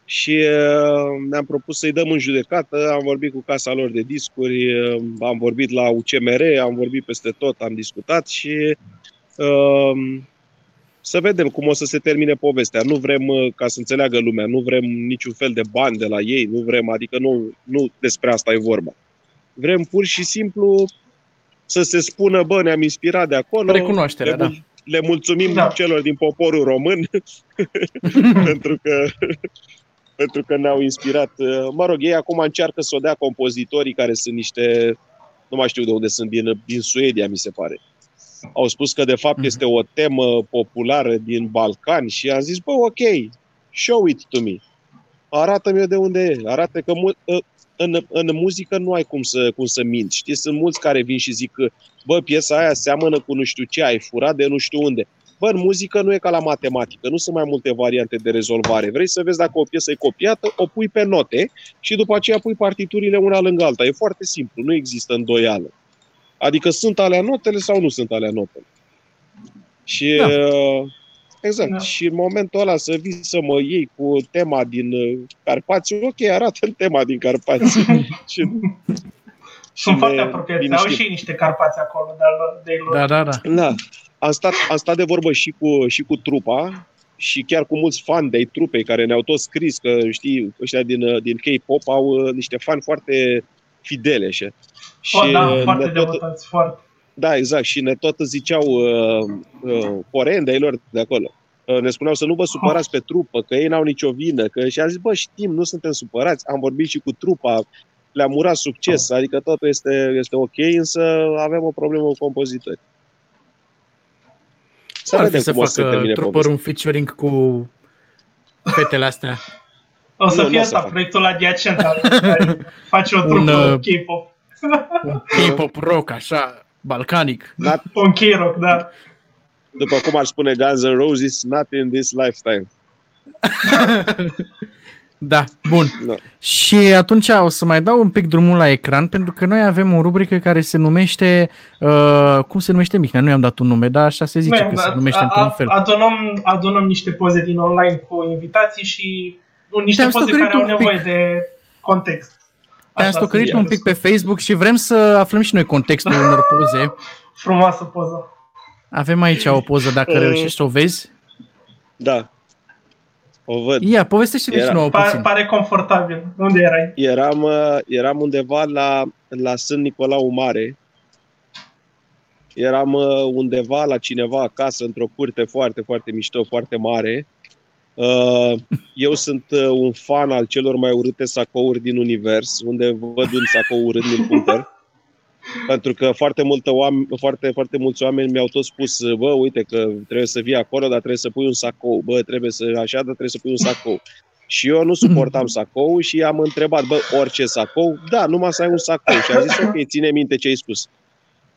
Speaker 1: și uh, ne-am propus să-i dăm în judecată. Am vorbit cu casa lor de discuri, uh, am vorbit la UCMR, am vorbit peste tot, am discutat și uh, să vedem cum o să se termine povestea. Nu vrem, uh, ca să înțeleagă lumea, nu vrem niciun fel de bani de la ei, nu vrem, adică nu, nu despre asta e vorba. Vrem pur și simplu să se spună, bă, ne-am inspirat de acolo.
Speaker 2: Recunoașterea,
Speaker 1: le,
Speaker 2: da.
Speaker 1: mul- le mulțumim
Speaker 3: Da.
Speaker 1: celor din poporul român pentru că pentru că ne-au inspirat. Mă rog, ei acum încearcă să o dea compozitorii care sunt niște, nu mai știu de unde sunt, din, din Suedia, mi se pare. Au spus că de fapt
Speaker 2: Mhm.
Speaker 1: este o temă populară din Balcani și am zis, bă, ok, show it to me. Arată-mi eu de unde e. Arată că mu- ă, în, în muzică nu ai cum să, cum să minți. Știi, sunt mulți care vin și zic că, bă, piesa aia seamănă cu nu știu ce, ai furat de nu știu unde. Bă, în muzică nu e ca la matematică, nu sunt mai multe variante de rezolvare. Vrei să vezi dacă o piesă e copiată, o pui pe note și după aceea pui partiturile una lângă alta. E foarte simplu, nu există îndoială. Adică sunt alea notele sau nu sunt alea notele. Și
Speaker 2: Da.
Speaker 1: Uh, exact.
Speaker 3: Da.
Speaker 1: Și în momentul ăla să vii să mă iei cu tema din uh, Carpați, ok, arată în tema din Carpați. și,
Speaker 3: Sunt
Speaker 1: ne
Speaker 3: foarte apropiați, au
Speaker 1: liniștim.
Speaker 3: și ei niște Carpați acolo de, al- de ei lor.
Speaker 2: Da, da, da.
Speaker 1: Da. Am stat, am stat de vorbă și cu, și cu trupa și chiar cu mulți fani de-ai trupei care ne-au tot scris că, știi, ăștia din, din K-pop au uh, niște fani foarte fidele așa. Și
Speaker 3: Oh, da,
Speaker 1: uh,
Speaker 3: foarte
Speaker 1: ne tot,
Speaker 3: devotați, foarte.
Speaker 1: da, exact. Și ne tot ziceau uh, uh, coreeni lor de acolo. Uh, ne spuneau să nu vă supărați pe trupă, că ei n-au nicio vină. Că... Și am zis, bă, știm, nu suntem supărați. Am vorbit și cu trupa, le-am urat succes, adică totul este, este ok, însă avem o problemă cu compozitori. Să
Speaker 2: Ar fi
Speaker 1: vedem
Speaker 2: să
Speaker 1: cum o să se
Speaker 2: facă
Speaker 1: termine
Speaker 2: Trooper
Speaker 1: povestea.
Speaker 2: un featuring cu fetele astea.
Speaker 3: O să
Speaker 1: Nu,
Speaker 3: fie
Speaker 1: nu o să
Speaker 3: asta
Speaker 1: fac.
Speaker 3: proiectul adiacent al care face o
Speaker 2: Un,
Speaker 3: trupă
Speaker 2: uh,
Speaker 3: K-pop.
Speaker 2: Un K-pop rock, așa, balcanic.
Speaker 1: Not,
Speaker 3: Un K-rock, da.
Speaker 1: După cum ar spune Guns N' Roses, not in this lifetime.
Speaker 2: Da, bun.
Speaker 1: Da.
Speaker 2: Și atunci o să mai dau un pic drumul la ecran, pentru că noi avem o rubrică care se numește, uh, cum se numește Mihnea? Nu i-am dat un nume, dar așa se zice
Speaker 3: Băi,
Speaker 2: că se
Speaker 3: a-
Speaker 2: numește
Speaker 3: a-
Speaker 2: într-un fel.
Speaker 3: Adunăm, adunăm niște poze din online cu invitații și niște
Speaker 2: Te-am
Speaker 3: poze
Speaker 2: stocărit
Speaker 3: care au
Speaker 2: un pic.
Speaker 3: nevoie de context.
Speaker 2: Te-am
Speaker 3: Așa
Speaker 2: stocărit
Speaker 3: să
Speaker 2: un
Speaker 3: zic.
Speaker 2: pic pe Facebook și vrem să aflăm și noi contextul unor poze.
Speaker 3: Frumoasă poză.
Speaker 2: Avem aici o poză, dacă
Speaker 1: Uh.
Speaker 2: reușești să o vezi.
Speaker 1: Da. O văd.
Speaker 2: Ia, povestește-ne și
Speaker 1: Era-
Speaker 2: nouă
Speaker 3: Pa-
Speaker 2: puțin.
Speaker 3: pare confortabil. Unde erai?
Speaker 1: Eram, uh, eram undeva la, la Sân Nicolau Mare. Eram uh, undeva la cineva acasă, într-o curte foarte, foarte mișto, foarte mare. Uh, eu sunt uh, un fan al celor mai urâte sacouri din univers, unde văd un sacou urât din cumpăr. Pentru că foarte, multă oameni, foarte, foarte mulți oameni mi-au tot spus, bă, uite că trebuie să vii acolo, dar trebuie să pui un sacou. Bă, trebuie să așa, dar trebuie să pui un sacou. Și eu nu suportam sacou și am întrebat, bă, orice sacou? Da, numai să ai un sacou. Și am zis, ok, ține minte ce ai spus.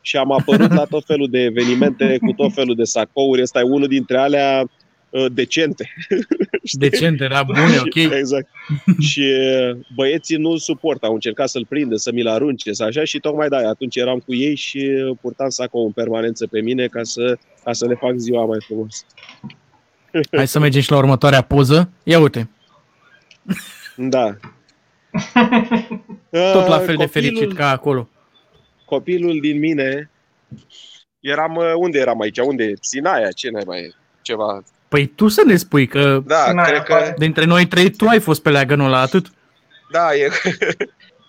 Speaker 1: Și am apărut la tot felul de evenimente cu tot felul de sacouri. Ăsta e unul dintre alea uh, decente.
Speaker 2: Decente, era bune, ok.
Speaker 1: Exact. și uh, băieții nu suportă, au încercat să-l prindă, să mi-l arunce, să așa și tocmai da, atunci eram cu ei și uh, purtam sacou în permanență pe mine ca să, ca să le fac ziua mai frumos.
Speaker 2: Hai să mergem și la următoarea poză. Ia uite,
Speaker 1: Da.
Speaker 2: tot la
Speaker 1: Uh,
Speaker 2: fel de
Speaker 1: copilul-
Speaker 2: fericit ca acolo.
Speaker 1: Copilul din mine, eram, uh, unde eram aici? Unde? Sinaia? Ce mai e? Ceva.
Speaker 2: Păi tu să ne spui că
Speaker 1: Da,
Speaker 3: Sinaia,
Speaker 1: cred că,
Speaker 3: poate.
Speaker 2: dintre noi trei tu ai fost pe leagănul ăla, atât.
Speaker 1: da, e,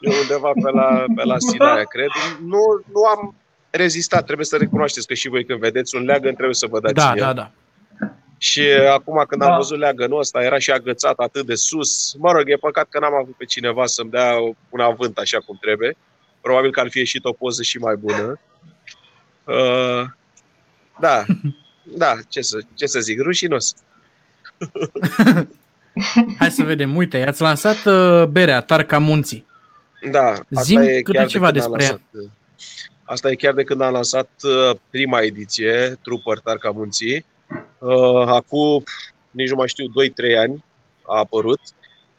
Speaker 1: e undeva pe la, pe la Sinaia, cred. Nu, nu am rezistat, trebuie să recunoașteți că și voi când vedeți un leagăn trebuie să vă dați
Speaker 2: Da,
Speaker 1: în el.
Speaker 2: da, da.
Speaker 1: Și uh, acum când am
Speaker 3: Da.
Speaker 1: văzut leagănul ăsta, era și agățat atât de sus. Mă rog, e păcat că n-am avut pe cineva să-mi dea un avânt așa cum trebuie. Probabil că ar fi ieșit o poză și mai bună. Uh, da, da, ce să, ce să zic, rușinos.
Speaker 2: Hai să vedem. Uite, ați lansat uh, berea Tarca Munții.
Speaker 1: Da, asta
Speaker 2: Zi-mi
Speaker 1: e
Speaker 2: câte
Speaker 1: chiar de
Speaker 2: ceva
Speaker 1: când am
Speaker 2: despre ea.
Speaker 1: lansat, Asta e chiar de când am lansat uh, prima ediție, Trooper Tarca Munții. Uh, acum, nici nu mai știu, 2-3 ani a apărut.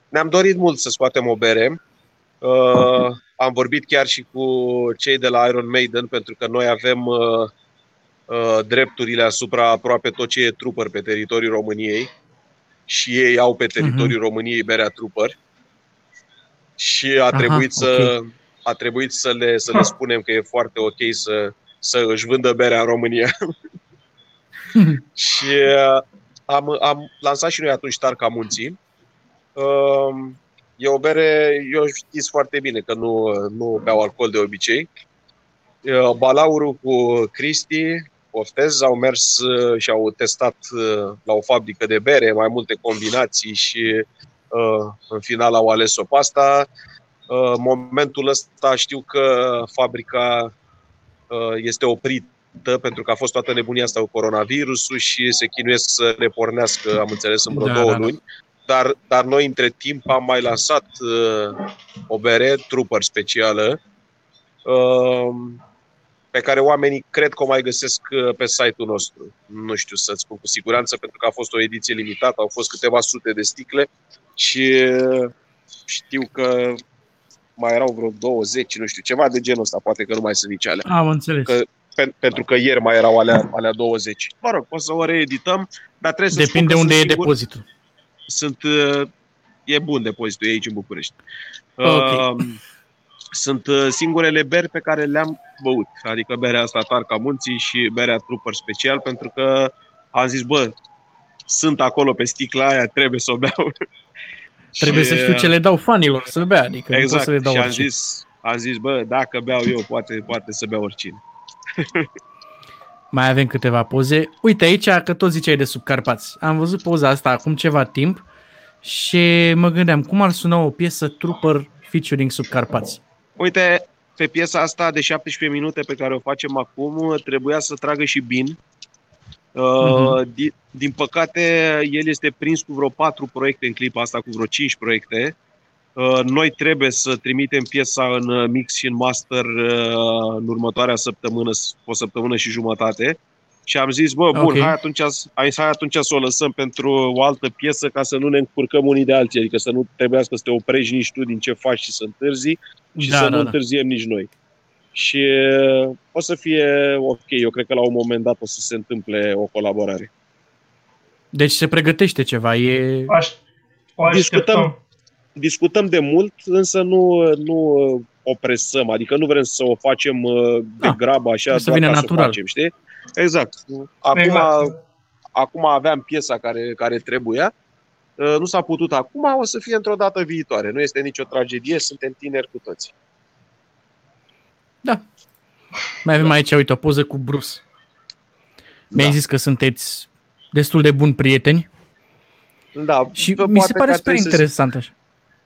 Speaker 1: Ne-am dorit mult să scoatem o bere. Uh, am vorbit chiar și cu cei de la Iron Maiden, pentru că noi avem uh, uh, drepturile asupra aproape tot ce e Trooper pe teritoriul României și ei au pe teritoriul României berea Trooper. Și a
Speaker 2: Aha,
Speaker 1: trebuit să
Speaker 2: ok.
Speaker 1: a trebuit să le, să le spunem că e foarte ok să, să își vândă berea în România. și uh, am, am lansat și noi atunci Tarca Munții. Um, E o bere, eu știți foarte bine că nu, nu beau alcool de obicei. Uh, Balaurul cu Cristi, Oftez, au mers uh, și au testat uh, la o fabrică de bere mai multe combinații și uh, în final au ales-o pe asta. Uh, momentul ăsta știu că fabrica uh, este oprită pentru că a fost toată nebunia asta cu coronavirusul și se chinuiesc să repornească, am înțeles, în vreo
Speaker 2: Da,
Speaker 1: două
Speaker 2: da, da.
Speaker 1: luni. Dar, dar noi, între timp, am mai lansat uh, o bere, Trooper specială, uh, pe care oamenii cred că o mai găsesc uh, pe site-ul nostru. Nu știu să-ți spun cu siguranță, pentru că a fost o ediție limitată, au fost câteva sute de sticle și uh, știu că mai erau vreo 20, nu știu, ceva de genul ăsta, poate că nu mai sunt nici alea
Speaker 2: Am înțeles.
Speaker 1: Că- pen- pentru că ieri mai erau alea, alea 20. Mă rog, o să o reedităm, dar trebuie să
Speaker 2: Depinde
Speaker 1: spun că
Speaker 2: unde e
Speaker 1: sunt singur-
Speaker 2: depozitul.
Speaker 1: Sunt, uh, e bun depozitul e aici în București.
Speaker 2: Ok.
Speaker 1: Uh, Sunt uh, singurele beri pe care le-am băut, adică berea asta Tarca Munții și berea Trooper special, pentru că am zis, bă, sunt acolo pe sticla aia, trebuie să o beau.
Speaker 2: Trebuie
Speaker 1: Și,
Speaker 2: să știu ce le dau fanilor să bea, adică nu pot
Speaker 1: Exact,
Speaker 2: să le dau
Speaker 1: și am
Speaker 2: orice.
Speaker 1: zis, am zis, bă, dacă beau eu, poate, poate să bea oricine.
Speaker 2: Mai avem câteva poze. Uite aici, că tot ziceai de Subcarpați. Am văzut poza asta acum ceva timp și mă gândeam cum ar suna o piesă Trooper featuring Subcarpați.
Speaker 1: Uite, pe piesa asta de 17 minute pe care o facem acum, trebuia să tragă și Bin. Uh,
Speaker 2: Mhm.
Speaker 1: din, din păcate, el este prins cu vreo patru proiecte în clipa asta, cu vreo cinci proiecte. Uh, noi trebuie să trimitem piesa în uh, mix și în master uh, în următoarea săptămână, o săptămână și jumătate. Și am zis, bă, bun,
Speaker 2: Ok.
Speaker 1: hai, atunci, hai, hai atunci să o lăsăm pentru o altă piesă ca să nu ne încurcăm unii de alții, adică să nu trebuiască să te oprești nici tu din ce faci și să întârzi și
Speaker 2: Da,
Speaker 1: să
Speaker 2: da,
Speaker 1: nu
Speaker 2: da.
Speaker 1: întârziem nici noi. Și uh, o să fie ok, eu cred că la un moment dat o să se întâmple o colaborare.
Speaker 2: Deci se pregătește ceva, e...
Speaker 3: Aș, o
Speaker 1: Discutăm.
Speaker 3: așteptăm.
Speaker 1: Discutăm de mult, însă nu, nu uh, o presăm, adică nu vrem să o facem uh, de
Speaker 2: Da,
Speaker 1: grabă așa,
Speaker 2: să
Speaker 1: doar
Speaker 2: vină
Speaker 1: ca
Speaker 2: natural.
Speaker 1: să o facem, știi? Exact. Acum,
Speaker 3: Exact.
Speaker 1: acum aveam piesa care, care trebuia, Uh, nu s-a putut acum, o să fie într-o dată viitoare. Nu este nicio tragedie, suntem tineri cu toți.
Speaker 2: Da. Mai avem aici, uite, o poză cu Bruce. Mi-ai
Speaker 1: Da.
Speaker 2: zis că sunteți destul de buni prieteni.
Speaker 1: Da,
Speaker 2: Și
Speaker 1: bă,
Speaker 2: mi se
Speaker 1: poate
Speaker 2: pare
Speaker 1: că ar
Speaker 2: super
Speaker 1: trebui să-
Speaker 2: interesant așa.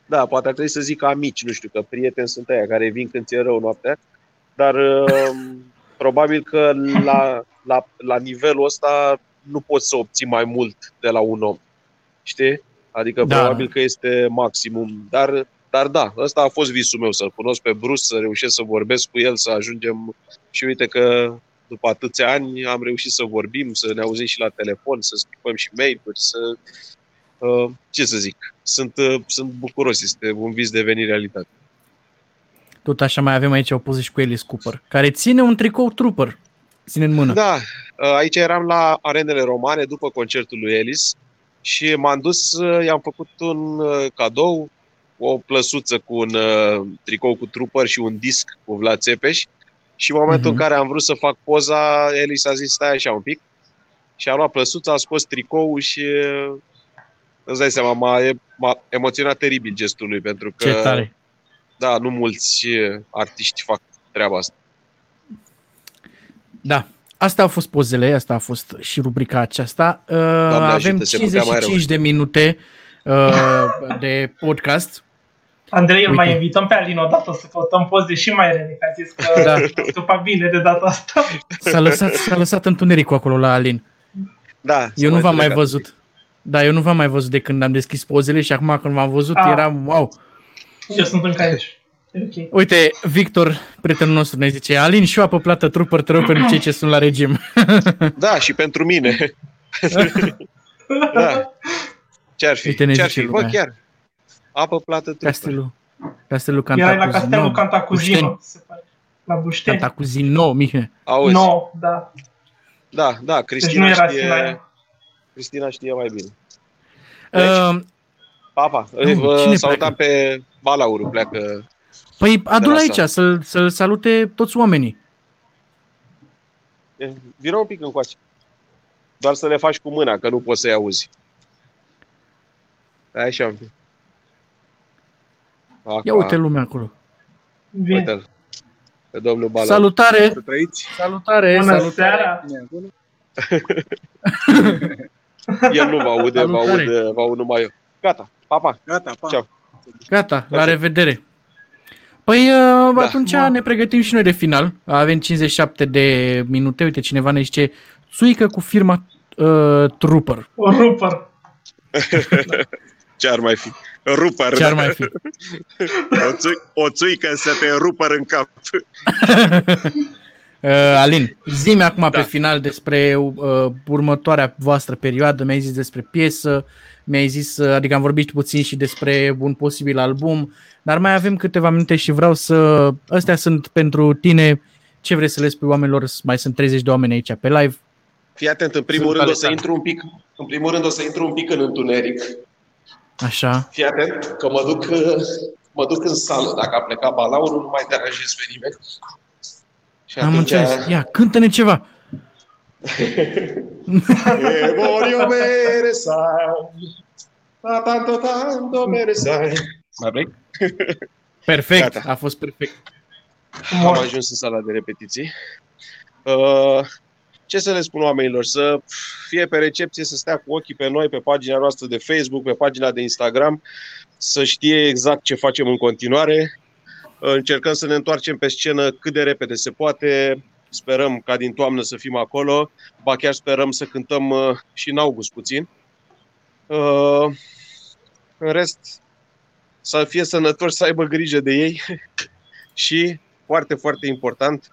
Speaker 1: Da, poate ar trebui să zic amici, nu știu, că prieteni sunt aia care vin când ți-e rău noaptea, dar uh, probabil că la, la, la nivelul ăsta nu poți să obții mai mult de la un om. Știi? Adică
Speaker 2: Da.
Speaker 1: da. probabil că este maximum. Dar, dar da, ăsta a fost visul meu, să-l cunosc pe Bruce, să reușesc să vorbesc cu el, să ajungem și uite că după atâția ani am reușit să vorbim, să ne auzim și la telefon, să schimbăm și mail-uri, să... Uh, ce să zic? Sunt, uh, sunt bucuros, este un vis devenit realitate.
Speaker 2: Tot așa mai avem aici o poză și cu Alice Cooper, care ține un tricou trooper. Ține în mână.
Speaker 1: Da, uh, aici eram la arenele romane după concertul lui Ellis și m-am dus, uh, i-am făcut un uh, cadou, o plăsuță cu un uh, tricou cu trooper și un disc cu Vlad Țepeș și în momentul
Speaker 2: Mhm.
Speaker 1: în care am vrut să fac poza, Ellis a zis stai așa un pic și a luat plăsuța, a scos tricoul și uh, îți dai seama, m-a, e- m-a emoționat teribil gestul lui pentru că
Speaker 2: Ce tare.
Speaker 1: Da, nu mulți uh, artiști fac treaba asta.
Speaker 2: Da. Asta au fost pozele, asta a fost și rubrica aceasta. Uh,
Speaker 1: ajută,
Speaker 2: avem
Speaker 1: se putea mai
Speaker 2: 55 de minute uh, de podcast.
Speaker 3: Andrei, îl
Speaker 2: Uite.
Speaker 3: mai invităm pe Alin odată să căutăm poze și mai rele, că a zis că
Speaker 2: Da.
Speaker 3: da. fac bine de data asta.
Speaker 2: S-a lăsat, s-a lăsat întunericul acolo la Alin.
Speaker 1: Da,
Speaker 2: Eu nu v-am mai
Speaker 1: plecat.
Speaker 2: văzut. Da, eu nu v-am mai văzut de când am deschis pozele și acum când v-am văzut
Speaker 3: Ah.
Speaker 2: eram wow.
Speaker 3: Eu sunt încă aici. E ok.
Speaker 2: Uite, Victor, prietenul nostru, ne zice Alin și o apă plată trooper te rog pentru cei ce sunt la regim.
Speaker 1: Da, și pentru mine. Da. Ce ar fi?
Speaker 2: Uite, ne
Speaker 1: Ce ar
Speaker 2: zice
Speaker 1: fi? Bă,
Speaker 2: lumea.
Speaker 1: chiar. Apă plată trupă.
Speaker 2: Castelul. Castelul
Speaker 3: Erai la
Speaker 2: Cantacuzino.
Speaker 3: castelul Cantacuzino,
Speaker 2: Bușteni.
Speaker 3: se pare. La Bușteni.
Speaker 2: Cantacuzino, Mihne.
Speaker 1: Auzi?
Speaker 3: No, da.
Speaker 1: Da, da,
Speaker 3: Deci
Speaker 1: Cristina
Speaker 3: nu era
Speaker 1: știe,
Speaker 3: Sinaia.
Speaker 1: Cristina știe mai bine. Deci,
Speaker 2: Uh,
Speaker 1: Papa,
Speaker 2: Nu,
Speaker 1: vă
Speaker 2: cine
Speaker 1: salutam pe Balauru, pleacă.
Speaker 2: păi adu-l
Speaker 1: la
Speaker 2: aici,
Speaker 1: sală.
Speaker 2: să-l, să-l salute toți oamenii.
Speaker 1: E, Vină un pic încoace. Doar să le faci cu mâna, că nu poți să-i auzi. Stai așa un pic. Acum,
Speaker 2: Ia uite lumea acolo.
Speaker 3: Bine.
Speaker 1: uite-l. Pe domnul Balauru.
Speaker 2: Salutare!
Speaker 4: Să trăiți?
Speaker 2: Salutare!
Speaker 3: Bună
Speaker 2: salutare.
Speaker 3: seara!
Speaker 1: El nu va aude, va
Speaker 2: Salutare.
Speaker 1: aude, va aude numai eu. Gata, papa.
Speaker 4: Gata, pa.
Speaker 1: Ceau.
Speaker 2: Gata, la
Speaker 1: Perfect.
Speaker 2: revedere! Păi uh,
Speaker 1: Da.
Speaker 2: atunci
Speaker 3: Da.
Speaker 2: ne pregătim și noi de final. Avem 57 de minute. Uite, cineva ne zice țuică cu firma uh, Trooper.
Speaker 3: O rupăr.
Speaker 1: Ce ar mai fi? Rupăr.
Speaker 2: Ce ar mai fi?
Speaker 1: O, țui, o țuică să te rupăr în cap.
Speaker 2: Uh, Alin, zi-mi acum
Speaker 1: Da.
Speaker 2: pe final despre uh, următoarea voastră perioadă. Mi-ai zis despre piesă, mi-ai zis, uh, adică am vorbit puțin și despre un posibil album, dar mai avem câteva minute și vreau să... Astea sunt pentru tine. Ce vrei să le spui oamenilor? Mai sunt 30 de oameni aici pe live.
Speaker 1: Fii atent, în primul
Speaker 2: Sunt
Speaker 1: rând o să
Speaker 2: tare.
Speaker 1: intru un pic, în primul rând o să intru un pic în întuneric.
Speaker 2: Așa.
Speaker 1: Fii atent că mă duc, mă duc în sală. Dacă a plecat balaurul, nu mai deranjez pe nimeni. Și
Speaker 2: Am înțeles. Ia, cântă-ne ceva.
Speaker 1: E voglio bere sai, ma tanto tanto bere sai. Mai vrei?
Speaker 2: Perfect,
Speaker 1: Gata.
Speaker 2: a fost perfect.
Speaker 1: Am ajuns în sala de repetiții. Uh, ce să le spun oamenilor? Să fie pe recepție, să stea cu ochii pe noi, pe pagina noastră de Facebook, pe pagina de Instagram, să știe exact ce facem în continuare. Uh, Încercăm să ne întoarcem pe scenă cât de repede se poate. Sperăm ca din toamnă să fim acolo. Ba chiar sperăm să cântăm uh, și în august puțin. Uh, În rest, să fie sănătoși, să aibă grijă de ei și foarte, foarte important,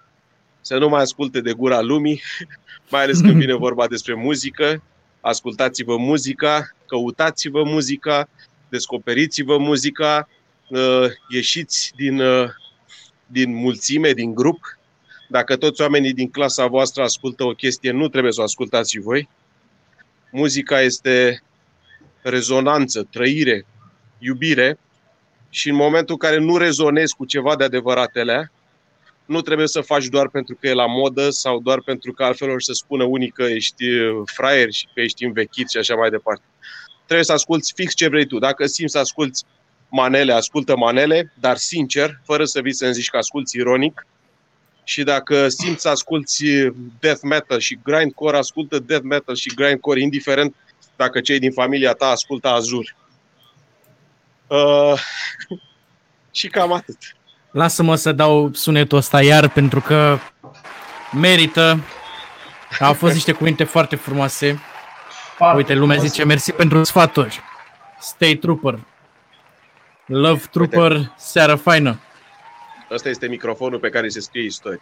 Speaker 1: să nu mai asculte de gura lumii, mai ales când vine vorba despre muzică. Ascultați-vă muzica, căutați-vă muzica, descoperiți-vă muzica, uh, ieșiți din, uh, din mulțime, din grup. Dacă toți oamenii din clasa voastră ascultă o chestie, nu trebuie să o ascultați și voi. Muzica este rezonanță, trăire, iubire și în momentul în care nu rezonezi cu ceva de adevăratele, nu trebuie să faci doar pentru că e la modă sau doar pentru că altfel or să spună unii că ești uh, fraier și că ești învechit și așa mai departe. Trebuie să asculți fix ce vrei tu. Dacă simți să asculți manele, ascultă manele, dar sincer, fără să vii să-mi zici că asculți ironic. Și dacă simți să asculți death metal și grindcore, ascultă death metal și grindcore, indiferent dacă cei din familia ta ascultă Azur. Uh, și cam atât.
Speaker 2: Lasă-mă să dau sunetul ăsta iar pentru că merită. Au fost niște cuvinte foarte frumoase.
Speaker 3: Foarte
Speaker 2: Uite, lumea
Speaker 3: frumos.
Speaker 2: zice mersi pentru sfaturi. Stay Trooper. Love Trooper, seară faină.
Speaker 1: Ăsta este microfonul pe care se scrie istorie.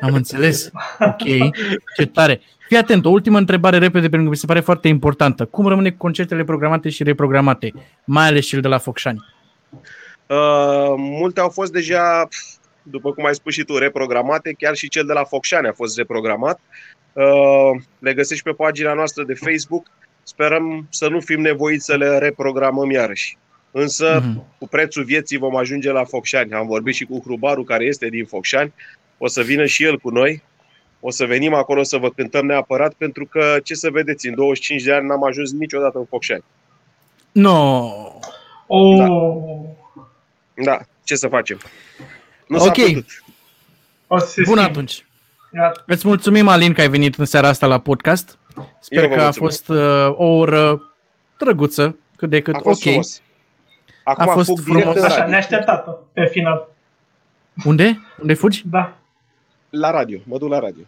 Speaker 2: Am înțeles. Ok. Ce tare. Fii atent, o ultimă întrebare repede pentru că mi se pare foarte importantă. Cum rămâne cu concertele programate și reprogramate, mai ales cel de la Focșani?
Speaker 1: Uh, multe au fost deja, după cum ai spus și tu, reprogramate, chiar și cel de la Focșani a fost reprogramat. Uh, le găsești pe pagina noastră de Facebook. Sperăm să nu fim nevoiți să le reprogramăm iarăși. Însă,
Speaker 2: Mhm.
Speaker 1: cu prețul vieții vom ajunge la Focșani. Am vorbit și cu Hrubaru, care este din Focșani. O să vină și el cu noi. O să venim acolo să vă cântăm neapărat, pentru că, ce să vedeți, în 25 de ani n-am ajuns niciodată în Focșani.
Speaker 2: No.
Speaker 3: Oh,
Speaker 1: Da, ce să facem? Nu
Speaker 2: Ok.
Speaker 1: s-a putut.
Speaker 3: o să se
Speaker 2: Bun
Speaker 3: schimbe.
Speaker 2: atunci.
Speaker 3: Gata.
Speaker 2: Îți mulțumim, Alin, că ai venit în seara asta la podcast. Sper
Speaker 1: Eu vă
Speaker 2: că a
Speaker 1: mulțumesc.
Speaker 2: fost uh, o oră drăguță, cât de cât
Speaker 1: A fost
Speaker 2: ok.
Speaker 1: frumos. Acum
Speaker 2: A fost
Speaker 1: fug direct
Speaker 2: frumos.
Speaker 1: în
Speaker 3: Așa,
Speaker 1: radio.
Speaker 3: neașteptat pe final.
Speaker 2: Unde? Unde fugi?
Speaker 3: Da.
Speaker 1: La radio, mă duc la radio.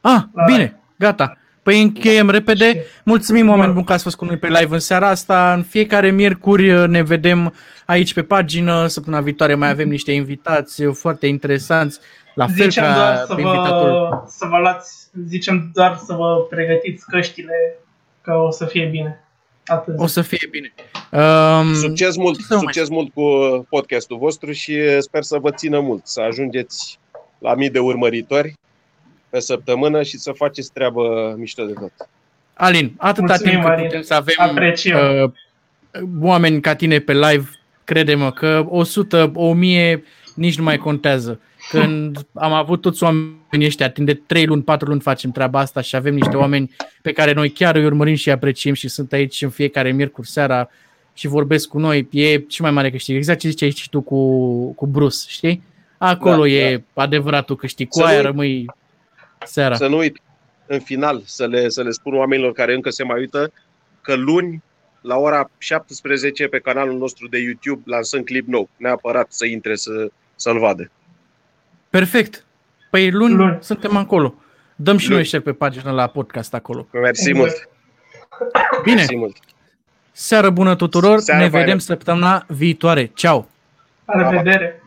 Speaker 2: Ah,
Speaker 3: La
Speaker 2: bine, gata. Păi încheiem repede.
Speaker 3: Și-
Speaker 2: Mulțumim,
Speaker 3: Bun.
Speaker 2: oameni buni, că ați fost cu noi pe live în seara asta. În fiecare miercuri uh, ne vedem aici pe pagină. Săptămâna viitoare mai avem niște invitați uh, foarte interesanți. La fel
Speaker 3: Zicem
Speaker 2: ca
Speaker 3: doar să
Speaker 2: pe invitatul.
Speaker 3: vă, să vă luați, zicem doar să vă pregătiți căștile, că o să fie bine. Atât.
Speaker 2: O să fie bine. Um,
Speaker 1: Succes mult,
Speaker 2: ce să mai
Speaker 1: succes mult cu podcastul vostru și sper să vă țină mult, să ajungeți la mii de urmăritori pe săptămână și să faceți treabă mișto de tot.
Speaker 2: Alin, atâta
Speaker 3: Mulțumim,
Speaker 2: timp cât
Speaker 3: Alin.
Speaker 2: putem să avem
Speaker 3: Apreciem.
Speaker 2: uh, oameni ca tine pe live, crede-mă că 100, 1000 nici nu mai contează. Când am avut toți oamenii ăștia, timp de 3 luni, 4 luni facem treaba asta și avem niște oameni pe care noi chiar îi urmărim și îi apreciem și sunt aici în fiecare miercuri seara și vorbesc cu noi, e și mai mare câștig. Exact ce ziceai și tu cu, cu Bruce, știi? Acolo
Speaker 1: Da,
Speaker 2: e adevăratul câștig. Cu
Speaker 1: Să
Speaker 2: aia
Speaker 1: nu-
Speaker 2: rămâi seara.
Speaker 1: Să nu uit, în final, să le, să le spun oamenilor care încă se mai uită că luni, la ora 17 pe canalul nostru de YouTube, lansăm clip nou. Neapărat să intre să, să-l vadă.
Speaker 2: Perfect. Păi luni,
Speaker 3: Luni.
Speaker 2: luni. suntem acolo. Dăm și
Speaker 1: Luni.
Speaker 2: noi share pe pagină la podcast acolo.
Speaker 1: Mersi
Speaker 3: Exact.
Speaker 1: mult!
Speaker 2: Bine,
Speaker 1: Mersi mult!
Speaker 2: seară bună tuturor,
Speaker 1: Seară
Speaker 2: ne
Speaker 1: faină.
Speaker 2: vedem săptămâna viitoare. Ceau!
Speaker 3: La revedere!